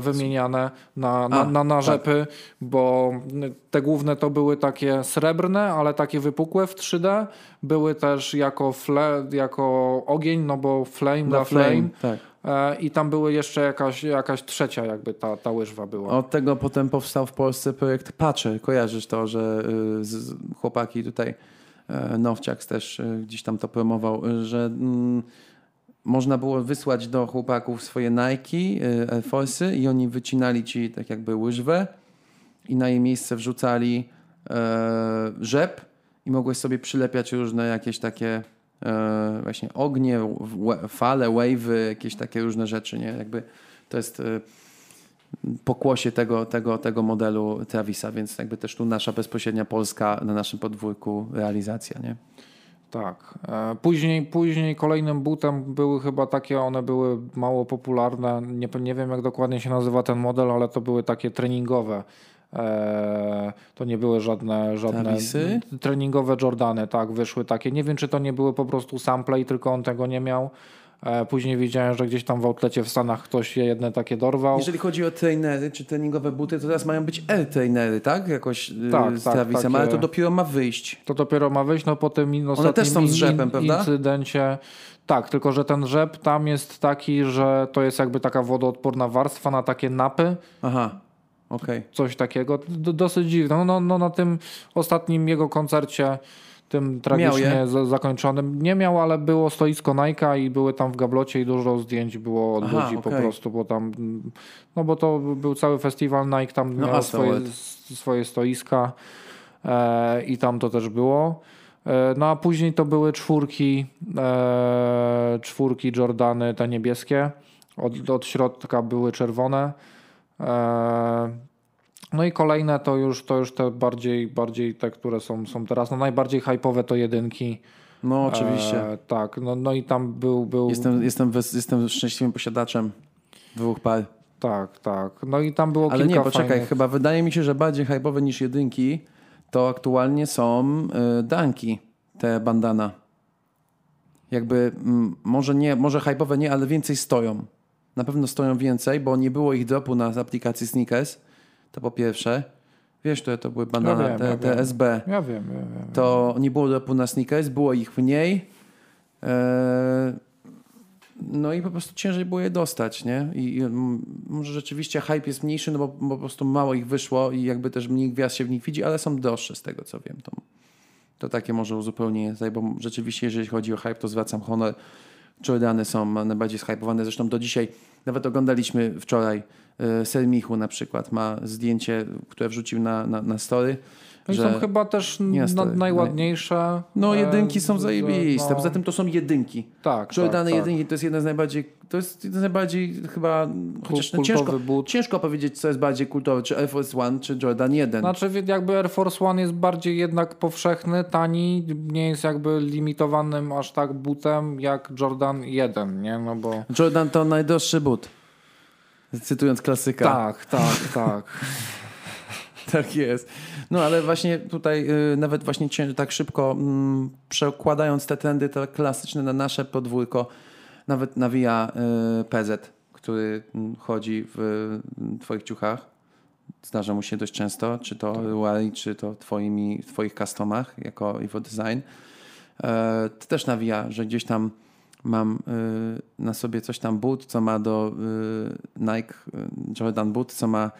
wymieniane na, na, A, na, na tak. rzepy, bo te główne to były takie srebrne, ale takie wypukłe w 3D. Były też jako, fle, jako ogień, no bo flame Na flame. flame, tak. E, I tam były jeszcze jakaś, jakaś trzecia jakby ta, ta łyżwa była. Od tego potem powstał w Polsce projekt Patcher. Kojarzysz to, że y, chłopaki tutaj, y, Nowciak też y, gdzieś tam to promował, y, że mm, można było wysłać do chłopaków swoje Nike, y, Air Force'y i oni wycinali ci tak jakby łyżwę i na jej miejsce wrzucali e, rzep i mogłeś sobie przylepiać różne jakieś takie e, właśnie ognie, fale, wave'y, jakieś takie różne rzeczy, nie? Jakby to jest e, pokłosie tego, tego, tego modelu Travisa, więc jakby też tu nasza bezpośrednia polska na naszym podwórku realizacja, nie? Tak. E, Później, później kolejnym butem były chyba takie, one były mało popularne. Nie, nie wiem jak dokładnie się nazywa ten model, ale to były takie treningowe E, to nie były żadne, żadne treningowe Jordany, tak, wyszły takie. Nie wiem, czy to nie były po prostu sample i tylko on tego nie miał. E, później wiedziałem, że gdzieś tam w outlecie w Stanach ktoś je jedne takie dorwał. Jeżeli chodzi o trainery czy treningowe buty, to teraz mają być L-trainery, tak? Jakoś y, Tak, z tak, Travisem, takie- ale to dopiero ma wyjść. To dopiero ma wyjść, no po tym ostatnim też są z rzepem, prawda? incydencie. Tak, tylko że ten rzep tam jest taki, że to jest jakby taka wodoodporna warstwa na takie napy, Aha, okej. coś takiego. D- dosyć dziwne. No, no, no na tym ostatnim jego koncercie, tym tragicznie zakończonym, nie miał, ale było stoisko Nike'a i były tam w gablocie i dużo zdjęć było od Aha, ludzi po okej. prostu, bo tam, no bo to był cały festiwal, Nike tam No, miał swoje, swoje stoiska e, i tam to też było. E, no a później to były czwórki, e, czwórki Jordany, te niebieskie. Od, od środka były czerwone. E, no i kolejne to już, to już te bardziej, bardziej te, które są, są teraz. No najbardziej hype'owe to jedynki. No oczywiście. E, tak, no, no i tam był, był Jestem, jestem, jestem szczęśliwym posiadaczem dwóch par. tak, tak. No i tam było Ale kilka nie, poczekaj, fajnych... chyba wydaje mi się, że bardziej hype'owe niż jedynki to aktualnie są y, danki, te bandana. Jakby mm, może nie, może hype'owe nie, ale więcej stoją. Na pewno stoją więcej, bo nie było ich dropu na aplikacji Sneakers. To po pierwsze. Wiesz, które to były bandana, wiem, te, ja te wiem. SB. Ja wiem, ja wiem. To nie było dropu na Sneakers, było ich mniej. Eee, no i po prostu ciężej było je dostać, nie? I, i może rzeczywiście hype jest mniejszy, no bo, bo po prostu mało ich wyszło i jakby też mniej gwiazd się w nich widzi, ale są droższe z tego co wiem. To, to takie może uzupełnienie, bo rzeczywiście jeżeli chodzi o hype, to zwracam honor. Jordany są najbardziej zhypowane. Zresztą do dzisiaj, nawet oglądaliśmy wczoraj e, Sermichu na przykład, ma zdjęcie, które wrzucił na, na, na story. No i że- są chyba też Nie na, najładniejsze. No e, jedynki są zajebiste. no, Poza tym to są jedynki. tak, Jordany tak, tak. jedynki to jest jeden z najbardziej, to jest jeden z najbardziej chyba, chociaż no ciężko, but. ciężko powiedzieć co jest bardziej kultowe, czy Air Force One, czy Jordan 1. Znaczy jakby Air Force One jest bardziej jednak powszechny, tani, nie jest jakby limitowanym aż tak butem jak Jordan 1, nie? No bo... Jordan to najdroższy but. Cytując klasyka. Tak, tak, tak. Tak jest. No ale właśnie tutaj y, nawet właśnie tak szybko mm, przekładając te trendy te klasyczne na nasze podwórko, nawet nawija y, PZ, który mm, chodzi w mm, twoich ciuchach. Zdarza mu się dość często, czy to Ruari, czy to twoimi, w twoich customach jako Evo Design. E, to też nawija, że gdzieś tam mam y, na sobie coś tam boot, co ma do Nike Jordan boot, co ma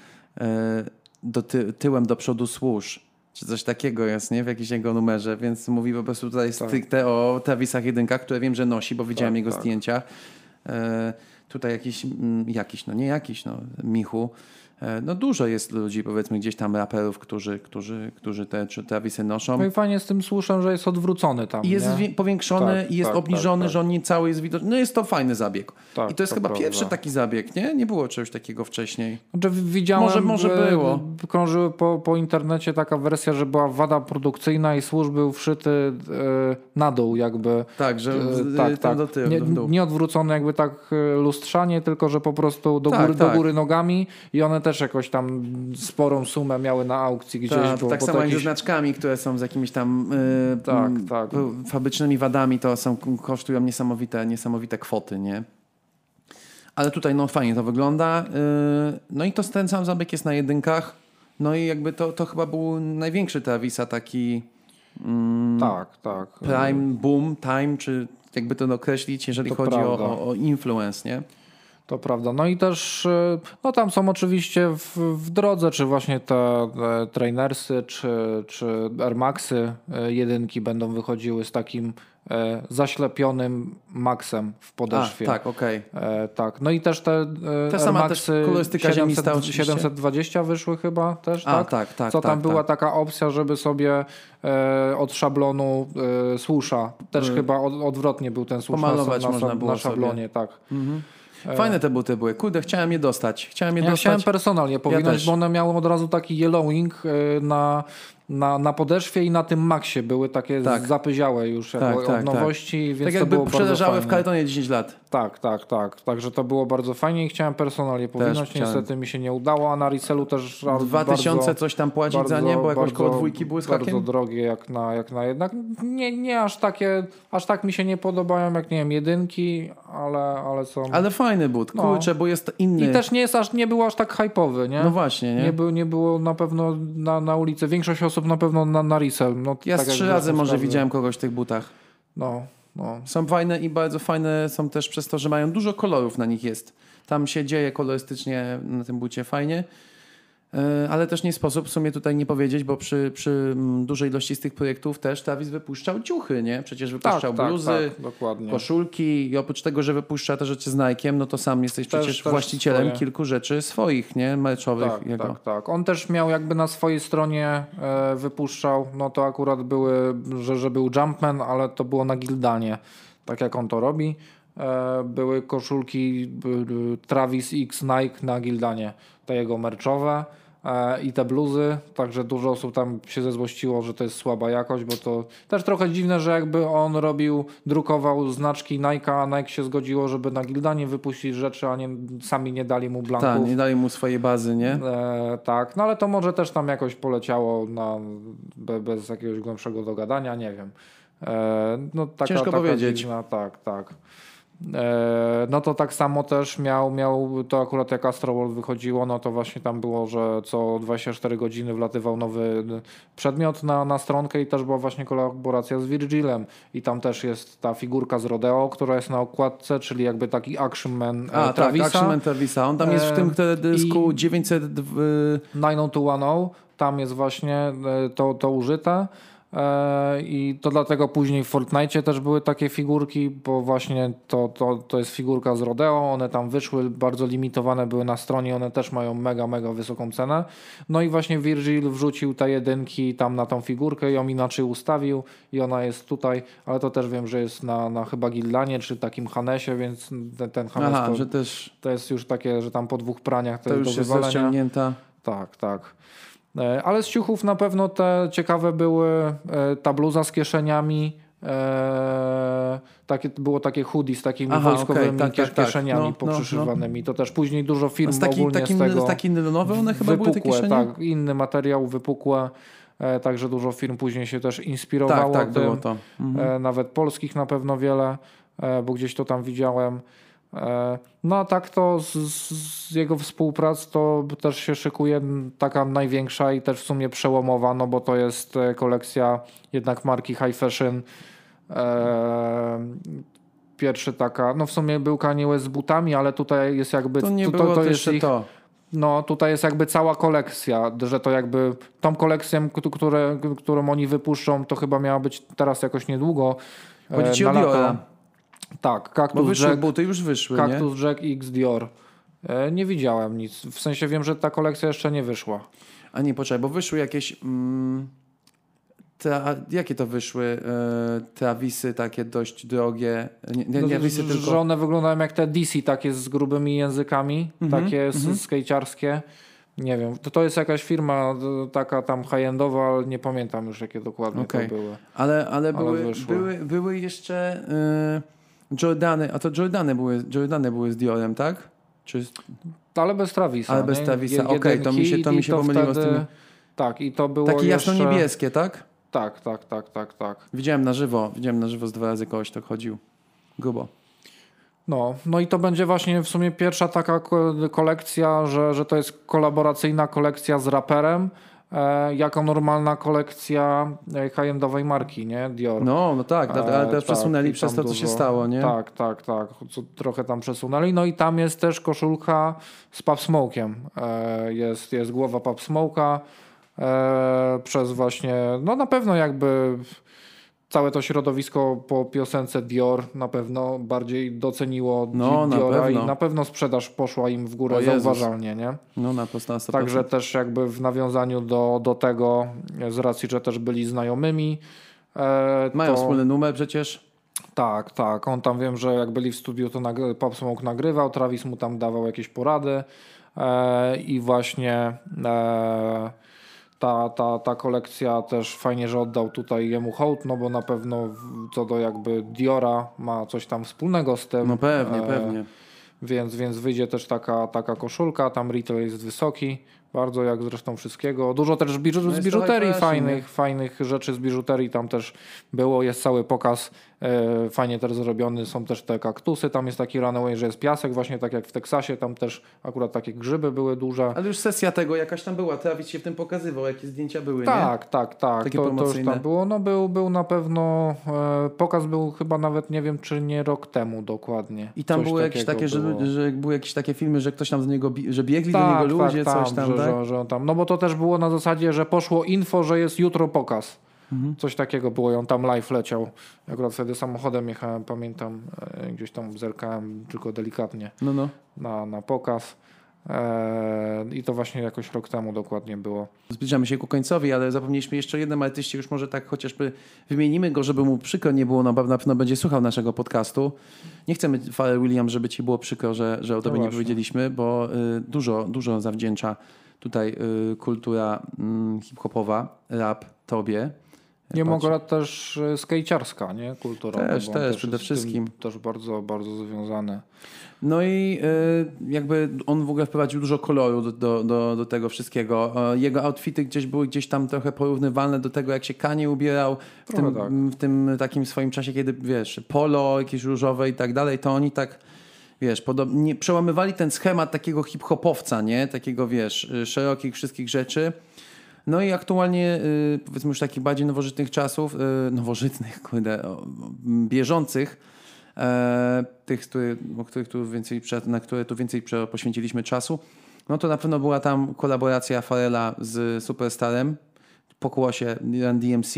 do ty, tyłem do przodu swoosh, czy coś takiego jest, nie? W jakimś jego numerze, więc mówi po prostu tutaj stricte o Travisach jedynkach, które wiem, że nosi, bo widziałem Tak, jego tak. zdjęcia. Tutaj jakiś, mm, jakiś, no nie jakiś, no Michu. E, no dużo jest ludzi, powiedzmy gdzieś tam raperów, którzy, którzy, którzy te czy Travisy noszą. No i fajnie z tym słuszem, że jest odwrócony tam, I jest nie? powiększony Tak, i jest tak, obniżony, tak, tak. że on nie cały jest widoczny. No jest to fajny zabieg. Tak, I to jest to chyba prawda. pierwszy taki zabieg, nie? Nie było czegoś takiego wcześniej. Znaczy, widziałem, Może- może e, było. Krążyły po, po internecie taka wersja, że była wada produkcyjna i służ był wszyty e, na dół jakby. Tak, że w- tak, tam tak. do tyłu, nie, nie odwrócony jakby tak e, lustrzanie, tylko że po prostu do, Tak, góry, do tak. góry nogami i one też jakoś tam sporą sumę miały na aukcji gdzieś. Tak, bo, tak bo samo jak ze jakiś- znaczkami, które są z jakimiś tam y, Tak, mm, tak. fabrycznymi wadami, to są, kosztują niesamowite, niesamowite kwoty, nie? Ale tutaj no fajnie to wygląda. y, No i to ten sam zabieg jest na jedynkach. No i jakby to, to chyba był największy Travisa taki Tak, tak. prime boom time, czy jakby to określić, jeżeli To chodzi o, prawda. o, o influence, nie? To prawda. No i też, e, no tam są oczywiście w, w drodze, czy właśnie te e, trainersy, czy, czy Air Maxy e, jedynki będą wychodziły z takim zaślepionym maxem w A, podeszwie. tak, okej. E, tak. No i też te e, Air sama Maxy też kolorystyka ziemista oczywiście. 720 wyszły chyba też, A, tak? tak, tak, Co tam tak, była tak. taka opcja, żeby sobie e, od szablonu e, słusza, też chyba od, odwrotnie był ten słusz na, Pomalować na, można na, było na szablonie, tak. Fajne te buty były. Kurde, chciałem je dostać. Chciałem je Ja dostać. chciałem personal je powinąć, też. bo one miały od razu taki yellowing na, na, na podeszwie i na tym maksie były takie Tak. zapyziałe już Tak, tak, od nowości, więc tak to jakby przeleżały w kartonie 10 lat. Tak, tak, tak. Także to było bardzo fajnie i chciałem personal je powinąć. Niestety mi się nie udało, a na resellu też a, 2000 bardzo, coś tam płacić bardzo, za nie, bo jakoś koło dwójki były z Bardzo hakiem. drogie jak na, jak na jednak. Nie, nie aż takie, aż tak mi się nie podobają jak nie wiem, jedynki, ale, ale są. Ale fajny but, No. kurczę, bo jest inny. I też nie jest aż, nie był aż tak hype'owy, nie? No właśnie, nie? Nie, był, nie było na pewno na, na ulicy. Większość osób na pewno na, na resell. No, Ja tak trzy razy może widziałem kogoś w tych butach. No, no. Są fajne i bardzo fajne są też przez to, że mają dużo kolorów na nich jest. Tam się dzieje kolorystycznie na tym bucie fajnie. E, Ale też nie sposób w sumie tutaj nie powiedzieć, bo przy, przy mm, dużej ilości z tych projektów też Travis wypuszczał ciuchy, nie? Przecież wypuszczał tak, bluzy, tak, dokładnie. koszulki i oprócz tego, że wypuszcza te rzeczy z Nike'em, no to sam jesteś Też- przecież też właścicielem swoje. kilku rzeczy swoich, nie? Meczowych Tak, jego. tak, tak. On też miał jakby na swojej stronie e, wypuszczał, no to akurat były, że, że był Jumpman, ale to było na Gildanie, tak jak on to robi. E, były koszulki Travis X Nike na Gildanie, te jego merczowe i te bluzy, także dużo osób tam się zezłościło, że to jest słaba jakość, bo to też trochę dziwne, że jakby on robił, drukował znaczki Nike, a Nike się zgodziło, żeby na Gildanie wypuścić rzeczy, a nie, sami nie dali mu blanków. Tak, nie dali mu swojej bazy, nie? E, tak, no ale to może też tam jakoś poleciało na, be, bez jakiegoś głębszego dogadania, nie wiem. E, no, taka, Ciężko taka powiedzieć. Dziwna, tak, tak. E, no to tak samo też miał, miał, to akurat jak Astro World wychodziło, no to właśnie tam było, że co 24 godziny wlatywał nowy przedmiot na, na stronkę i też była właśnie kolaboracja z Virgilem i tam też jest ta figurka z Rodeo, która jest na okładce, czyli jakby taki Action Man e, A, tak, Travisa. Action Man Travisa. On tam jest w E, tym teledysku i- 900... w- 90210, tam jest właśnie to, to użyte. E, I to dlatego później w Fortnite też były takie figurki, bo właśnie to, to, to jest figurka z Rodeo. One tam wyszły, bardzo limitowane były na stronie, one też mają mega, mega wysoką cenę. No i właśnie Virgil wrzucił te jedynki tam na tą figurkę, ją inaczej ustawił i ona jest tutaj, ale to też wiem, że jest na, na chyba Gildanie czy takim Hanesie, więc ten, ten Hanes Aha, to, że też to jest już takie, że tam po dwóch praniach to, to jest już do jest wywalenia. Tak, tak. E, Ale z ciuchów na pewno te ciekawe były e, ta bluza z kieszeniami. E, takie, było takie hoodie z takimi Aha, wojskowymi okej, tak, tak, tak. kieszeniami No, no, poprzyszywane To też później dużo firm Z taki, ogólnie taki, z tego taki nylonowy one chyba były te wypukłe, tak, inny materiał wypukłe. E, także dużo firm później się też inspirowało tak, tak tym. było to. Mhm. E, nawet polskich na pewno wiele, e, bo gdzieś to tam widziałem. E, No a tak to z, z jego współprac to też się szykuje taka największa i też w sumie przełomowa, no bo to jest e, kolekcja jednak marki High Fashion. E, Pierwszy taka, no w sumie był Kanye West z butami, ale tutaj jest jakby To nie to, było to, to jeszcze ich, to. no tutaj jest jakby cała kolekcja, że to jakby tą kolekcję, k- które, którą oni wypuszczą, to chyba miała być teraz jakoś niedługo. Chodzi ci o. Diora. Tak, Bo Cactus wyszły Jack, buty, już wyszły, nie? Cactus Jack X Dior. E, Nie widziałem nic. W sensie wiem, że ta kolekcja jeszcze nie wyszła. A nie, poczekaj, bo wyszły jakieś... Mm, te, jakie to wyszły? E, Travisy takie dość drogie. Nie, nie, No, nie że- Travisy, że tylko... one wyglądają jak te DC, takie z grubymi językami, Mhm, takie mm skejciarskie. Nie wiem, to, to jest jakaś firma taka tam high-endowa, ale nie pamiętam już jakie dokładnie Okej. to były. Ale, ale, były, wyszły. były, były jeszcze y, Jordany, a to Jordany były, Jordany były z Diorem, tak? Czy, Ale bez Travisa. Ale bez? Travisa, okej, to mi się- to mi się i pomyliło z wtedy- tymi- Tak, i to było takie jeszcze... jasno-niebieskie, tak? Tak, tak, tak, tak, tak. Widziałem na żywo, widziałem na żywo z dwa razy kogoś, tak chodził. Grubo. No, no i to będzie właśnie w sumie pierwsza taka ko- kolekcja, że, że to jest kolaboracyjna kolekcja z raperem, jako normalna kolekcja e, high-endowej marki, nie? Dior. No, no tak, ale E, teraz tak, przesunęli przez to, co się stało, nie? Tak, tak, tak. Trochę tam przesunęli. No i tam jest też koszulka z Pub Smoke'iem. E, jest, jest głowa Pub Smoke'a e, przez właśnie, no na pewno jakby całe to środowisko po piosence Dior na pewno bardziej doceniło No, na Diora pewno. i na pewno sprzedaż poszła im w górę O Jezus. zauważalnie, nie? No na na 100%. Także też jakby w nawiązaniu do, do tego, z racji, że też byli znajomymi. E, Mają to... wspólny numer przecież. Tak, tak. On tam wiem, że jak byli w studiu, to nagry- Pop Smoke nagrywał, Travis mu tam dawał jakieś porady e, i właśnie e, ta, ta, ta kolekcja też fajnie, że oddał tutaj jemu hołd, no bo na pewno co do jakby Diora ma coś tam wspólnego z tym. No pewnie, E, pewnie. Więc, więc wyjdzie też taka, taka koszulka, tam retail jest wysoki, bardzo jak zresztą wszystkiego. Dużo też biżu, No z biżuterii fajnych, fajnych rzeczy z biżuterii tam też było, jest cały pokaz fajnie też zrobiony, są też te kaktusy, tam jest taki runaway, że jest piasek, właśnie tak jak w Teksasie, tam też akurat takie grzyby były duże. Ale już sesja tego jakaś tam była, Travis się w tym pokazywał, jakie zdjęcia były, nie? Tak, tak, tak. Takie To, to już tam było. No był, był na pewno, e, pokaz był chyba nawet, nie wiem czy nie rok temu dokładnie. I tam Coś były jakieś takie, że, było. że były jakieś takie filmy, że ktoś tam z niego, że biegli do niego ludzie, coś tam, że, tak? że, że on tam. No bo to też było na zasadzie, że poszło info, że jest jutro pokaz. Mhm. Coś takiego było on tam live leciał. Akurat wtedy samochodem jechałem, pamiętam, e, gdzieś tam zerkałem tylko delikatnie No, no. na, na pokaz. E, I to właśnie jakoś rok temu dokładnie było. Zbliżamy się ku końcowi, ale zapomnieliśmy jeszcze o jednym artyście, już może tak chociażby wymienimy go, żeby mu przykro nie było, no, na pewno będzie słuchał naszego podcastu. Nie chcemy, Pharrell Williams, żeby ci było przykro, że, że o tobie nie właśnie. powiedzieliśmy, bo y, dużo, dużo zawdzięcza tutaj y, kultura y, hip-hopowa, rap tobie. Nie mogę też e, skejciarska, nie? Kultura. Też, też, jest przede wszystkim. Też bardzo, bardzo związane. No i y, jakby on w ogóle wprowadził dużo koloru do, do, do, do tego wszystkiego. E, Jego outfity gdzieś były gdzieś tam trochę porównywalne do tego, jak się Kanye ubierał w tym, tak. w tym takim swoim czasie, kiedy wiesz, polo, jakieś różowe i tak dalej, to oni tak wiesz, podobnie przełamywali ten schemat takiego hip-hopowca, nie? Takiego, wiesz, y, szerokich wszystkich rzeczy. No i aktualnie, y, powiedzmy już takich bardziej nowożytnych czasów, y, nowożytnych, kurde, bieżących, e, tych, o których tu więcej, na które tu więcej poświęciliśmy czasu, no to na pewno była tam kolaboracja Farela z Superstarem, pokłosie Run DMC.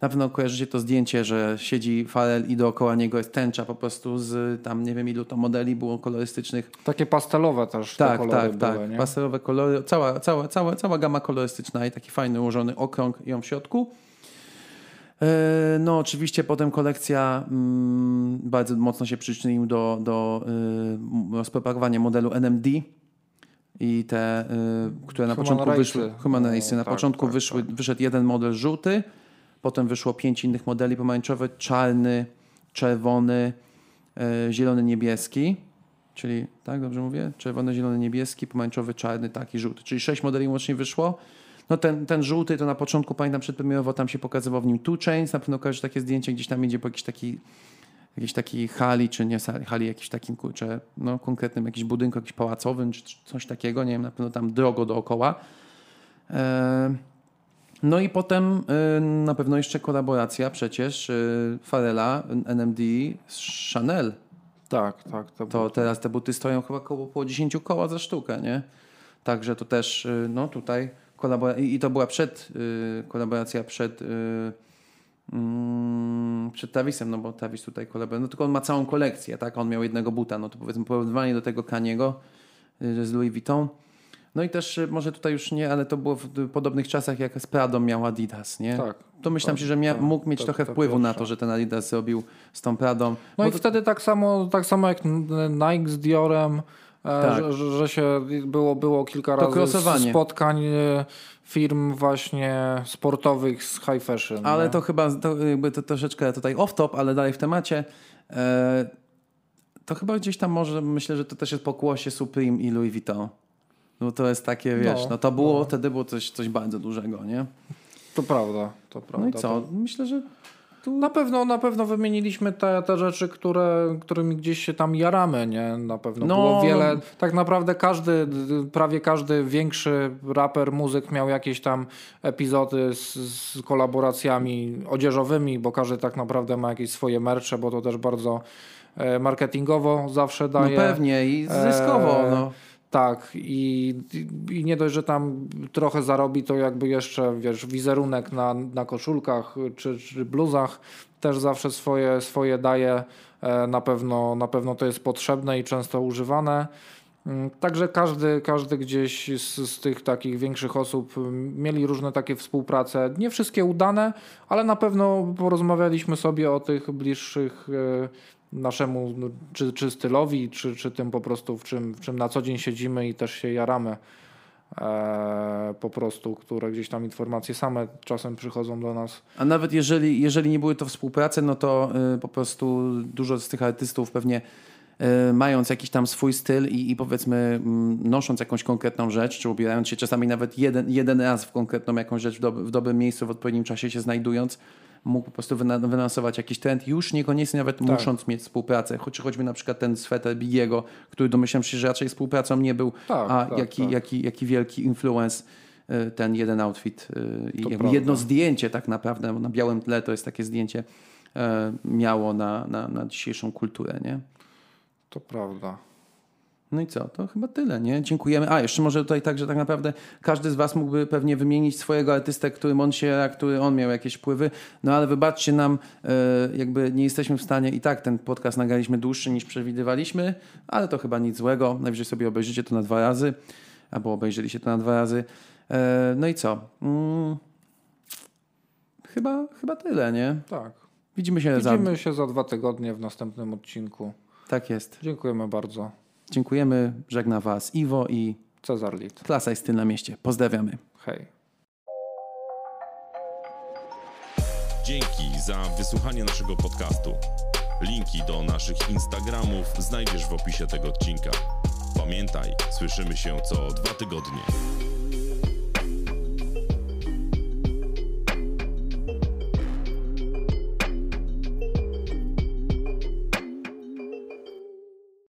Na pewno kojarzycie to zdjęcie, że siedzi Farel i dookoła niego jest tęcza po prostu z tam nie wiem ilu to modeli było kolorystycznych. Takie pastelowe też te Tak, kolory tak, były, tak. nie? Pastelowe kolory, cała, cała, cała, cała gama kolorystyczna i taki fajny ułożony okrąg ją w środku. E, No, oczywiście potem kolekcja mm, bardzo mocno się przyczynił do, do y, rozpropagowania modelu NMD i te, y, które na Human początku Race'y. wyszły, Human Race'y, na tak, początku tak, wyszły, wyszedł jeden model żółty, potem wyszło pięć innych modeli pomarańczowy, czarny, czerwony, y, zielony, niebieski, czyli, tak dobrze mówię? Czerwony, zielony, niebieski, pomarańczowy, czarny, taki, żółty, czyli sześć modeli łącznie wyszło. No ten, ten żółty to na początku, pamiętam przedpremierowo, tam się pokazywał w nim Two Chains, na pewno kojarzysz takie zdjęcie, gdzieś tam idzie po jakiś taki jakiejś takiej hali, czy nie sali, hali, jakimś takim, kurczę, no konkretnym jakimś budynku, jakimś pałacowym, czy coś takiego, nie wiem, na pewno tam drogo dookoła. E, no i potem e, na pewno jeszcze kolaboracja przecież e, Farela, NMD z Chanel. Tak, tak. To, To teraz te buty stoją chyba około, około 10 koła za sztukę, nie? Także to też, no tutaj kolaboracja, i to była przed, kolaboracja przed, mm, przed Travisem, no bo Travis tutaj kolaboruje, no tylko on ma całą kolekcję, tak? On miał jednego buta, no to powiedzmy porównywanie do tego Kaniego y, z Louis Vuitton. No i też y, może tutaj już nie, ale to było w y, podobnych czasach jak z Pradą miał Adidas, nie? Tak. To myślałem Tak, się, że mia- tak, mógł mieć to- trochę to wpływu na to, że ten Adidas zrobił z tą Pradą. No i wtedy tak samo, tak samo jak Nike z Diorem, e, Tak. że, że, się było, było kilka razy spotkań e, firm właśnie sportowych z high fashion. Ale nie? to chyba to, jakby to troszeczkę tutaj off-top, ale dalej w temacie. E, to chyba gdzieś tam może, myślę, że to też jest pokłosie Supreme i Louis Vuitton. No to jest takie, wiesz, no, No, to było, no. wtedy było coś, coś bardzo dużego, nie? To prawda, to prawda. No i co? Myślę, że Na pewno, na pewno wymieniliśmy te, te rzeczy, które, którymi gdzieś się tam jaramy, nie? Na pewno No. było wiele. Tak naprawdę każdy, prawie każdy większy raper, muzyk miał jakieś tam epizody z, z kolaboracjami odzieżowymi, bo każdy tak naprawdę ma jakieś swoje mercze, bo to też bardzo e, marketingowo zawsze no daje. pewnie i zyskowo, E, no. Tak, i, i nie dość, że tam trochę zarobi, to jakby jeszcze, wiesz, wizerunek na, na koszulkach czy, czy bluzach też zawsze swoje, swoje daje. E, Na pewno, na pewno to jest potrzebne i często używane. Mm, Także każdy, każdy gdzieś z, z tych takich większych osób mieli różne takie współprace. Nie wszystkie udane, ale na pewno porozmawialiśmy sobie o tych bliższych e, naszemu no, czy, czy stylowi, czy, czy tym po prostu, w czym, w czym na co dzień siedzimy i też się jaramy. e, po prostu, które gdzieś tam informacje same czasem przychodzą do nas. A nawet jeżeli, jeżeli nie były to współprace, no to y, po prostu dużo z tych artystów pewnie y, mając jakiś tam swój styl i, i powiedzmy mm, nosząc jakąś konkretną rzecz, czy ubierając się czasami nawet jeden, jeden raz w konkretną jakąś rzecz w, dob w dobrym miejscu, w odpowiednim czasie się znajdując, mógł po prostu wylansować jakiś trend, już niekoniecznie nawet Tak. musząc mieć współpracę. Choć, choćby na przykład ten sweter Bigiego, który domyślam się, że raczej współpracą nie był, Tak, a tak, jaki, tak. Jaki, jaki wielki influence y, ten jeden outfit y, i jedno zdjęcie tak naprawdę, na białym tle to jest takie zdjęcie, e, miało na, na, na dzisiejszą kulturę, nie? To prawda. No i co? To chyba tyle, nie? Dziękujemy. A, jeszcze może tutaj tak, że tak naprawdę każdy z Was mógłby pewnie wymienić swojego artystę, którym on się, który on miał jakieś wpływy, no ale wybaczcie nam, e, jakby nie jesteśmy w stanie i tak ten podcast nagraliśmy dłuższy niż przewidywaliśmy, ale to chyba nic złego. Najwyżej sobie obejrzycie to na dwa razy, albo obejrzeliście to na dwa razy. E, no i co? Mm, chyba, chyba tyle, nie? Tak. Widzimy się za... Widzimy się za dwa tygodnie w następnym odcinku. Tak jest. Dziękujemy bardzo. Dziękujemy, żegna Was Iwo i Cezar Lit. Klasa i styl na mieście. Pozdrawiamy. Hej. Dzięki za wysłuchanie naszego podcastu. Linki do naszych Instagramów znajdziesz w opisie tego odcinka. Pamiętaj, słyszymy się co dwa tygodnie.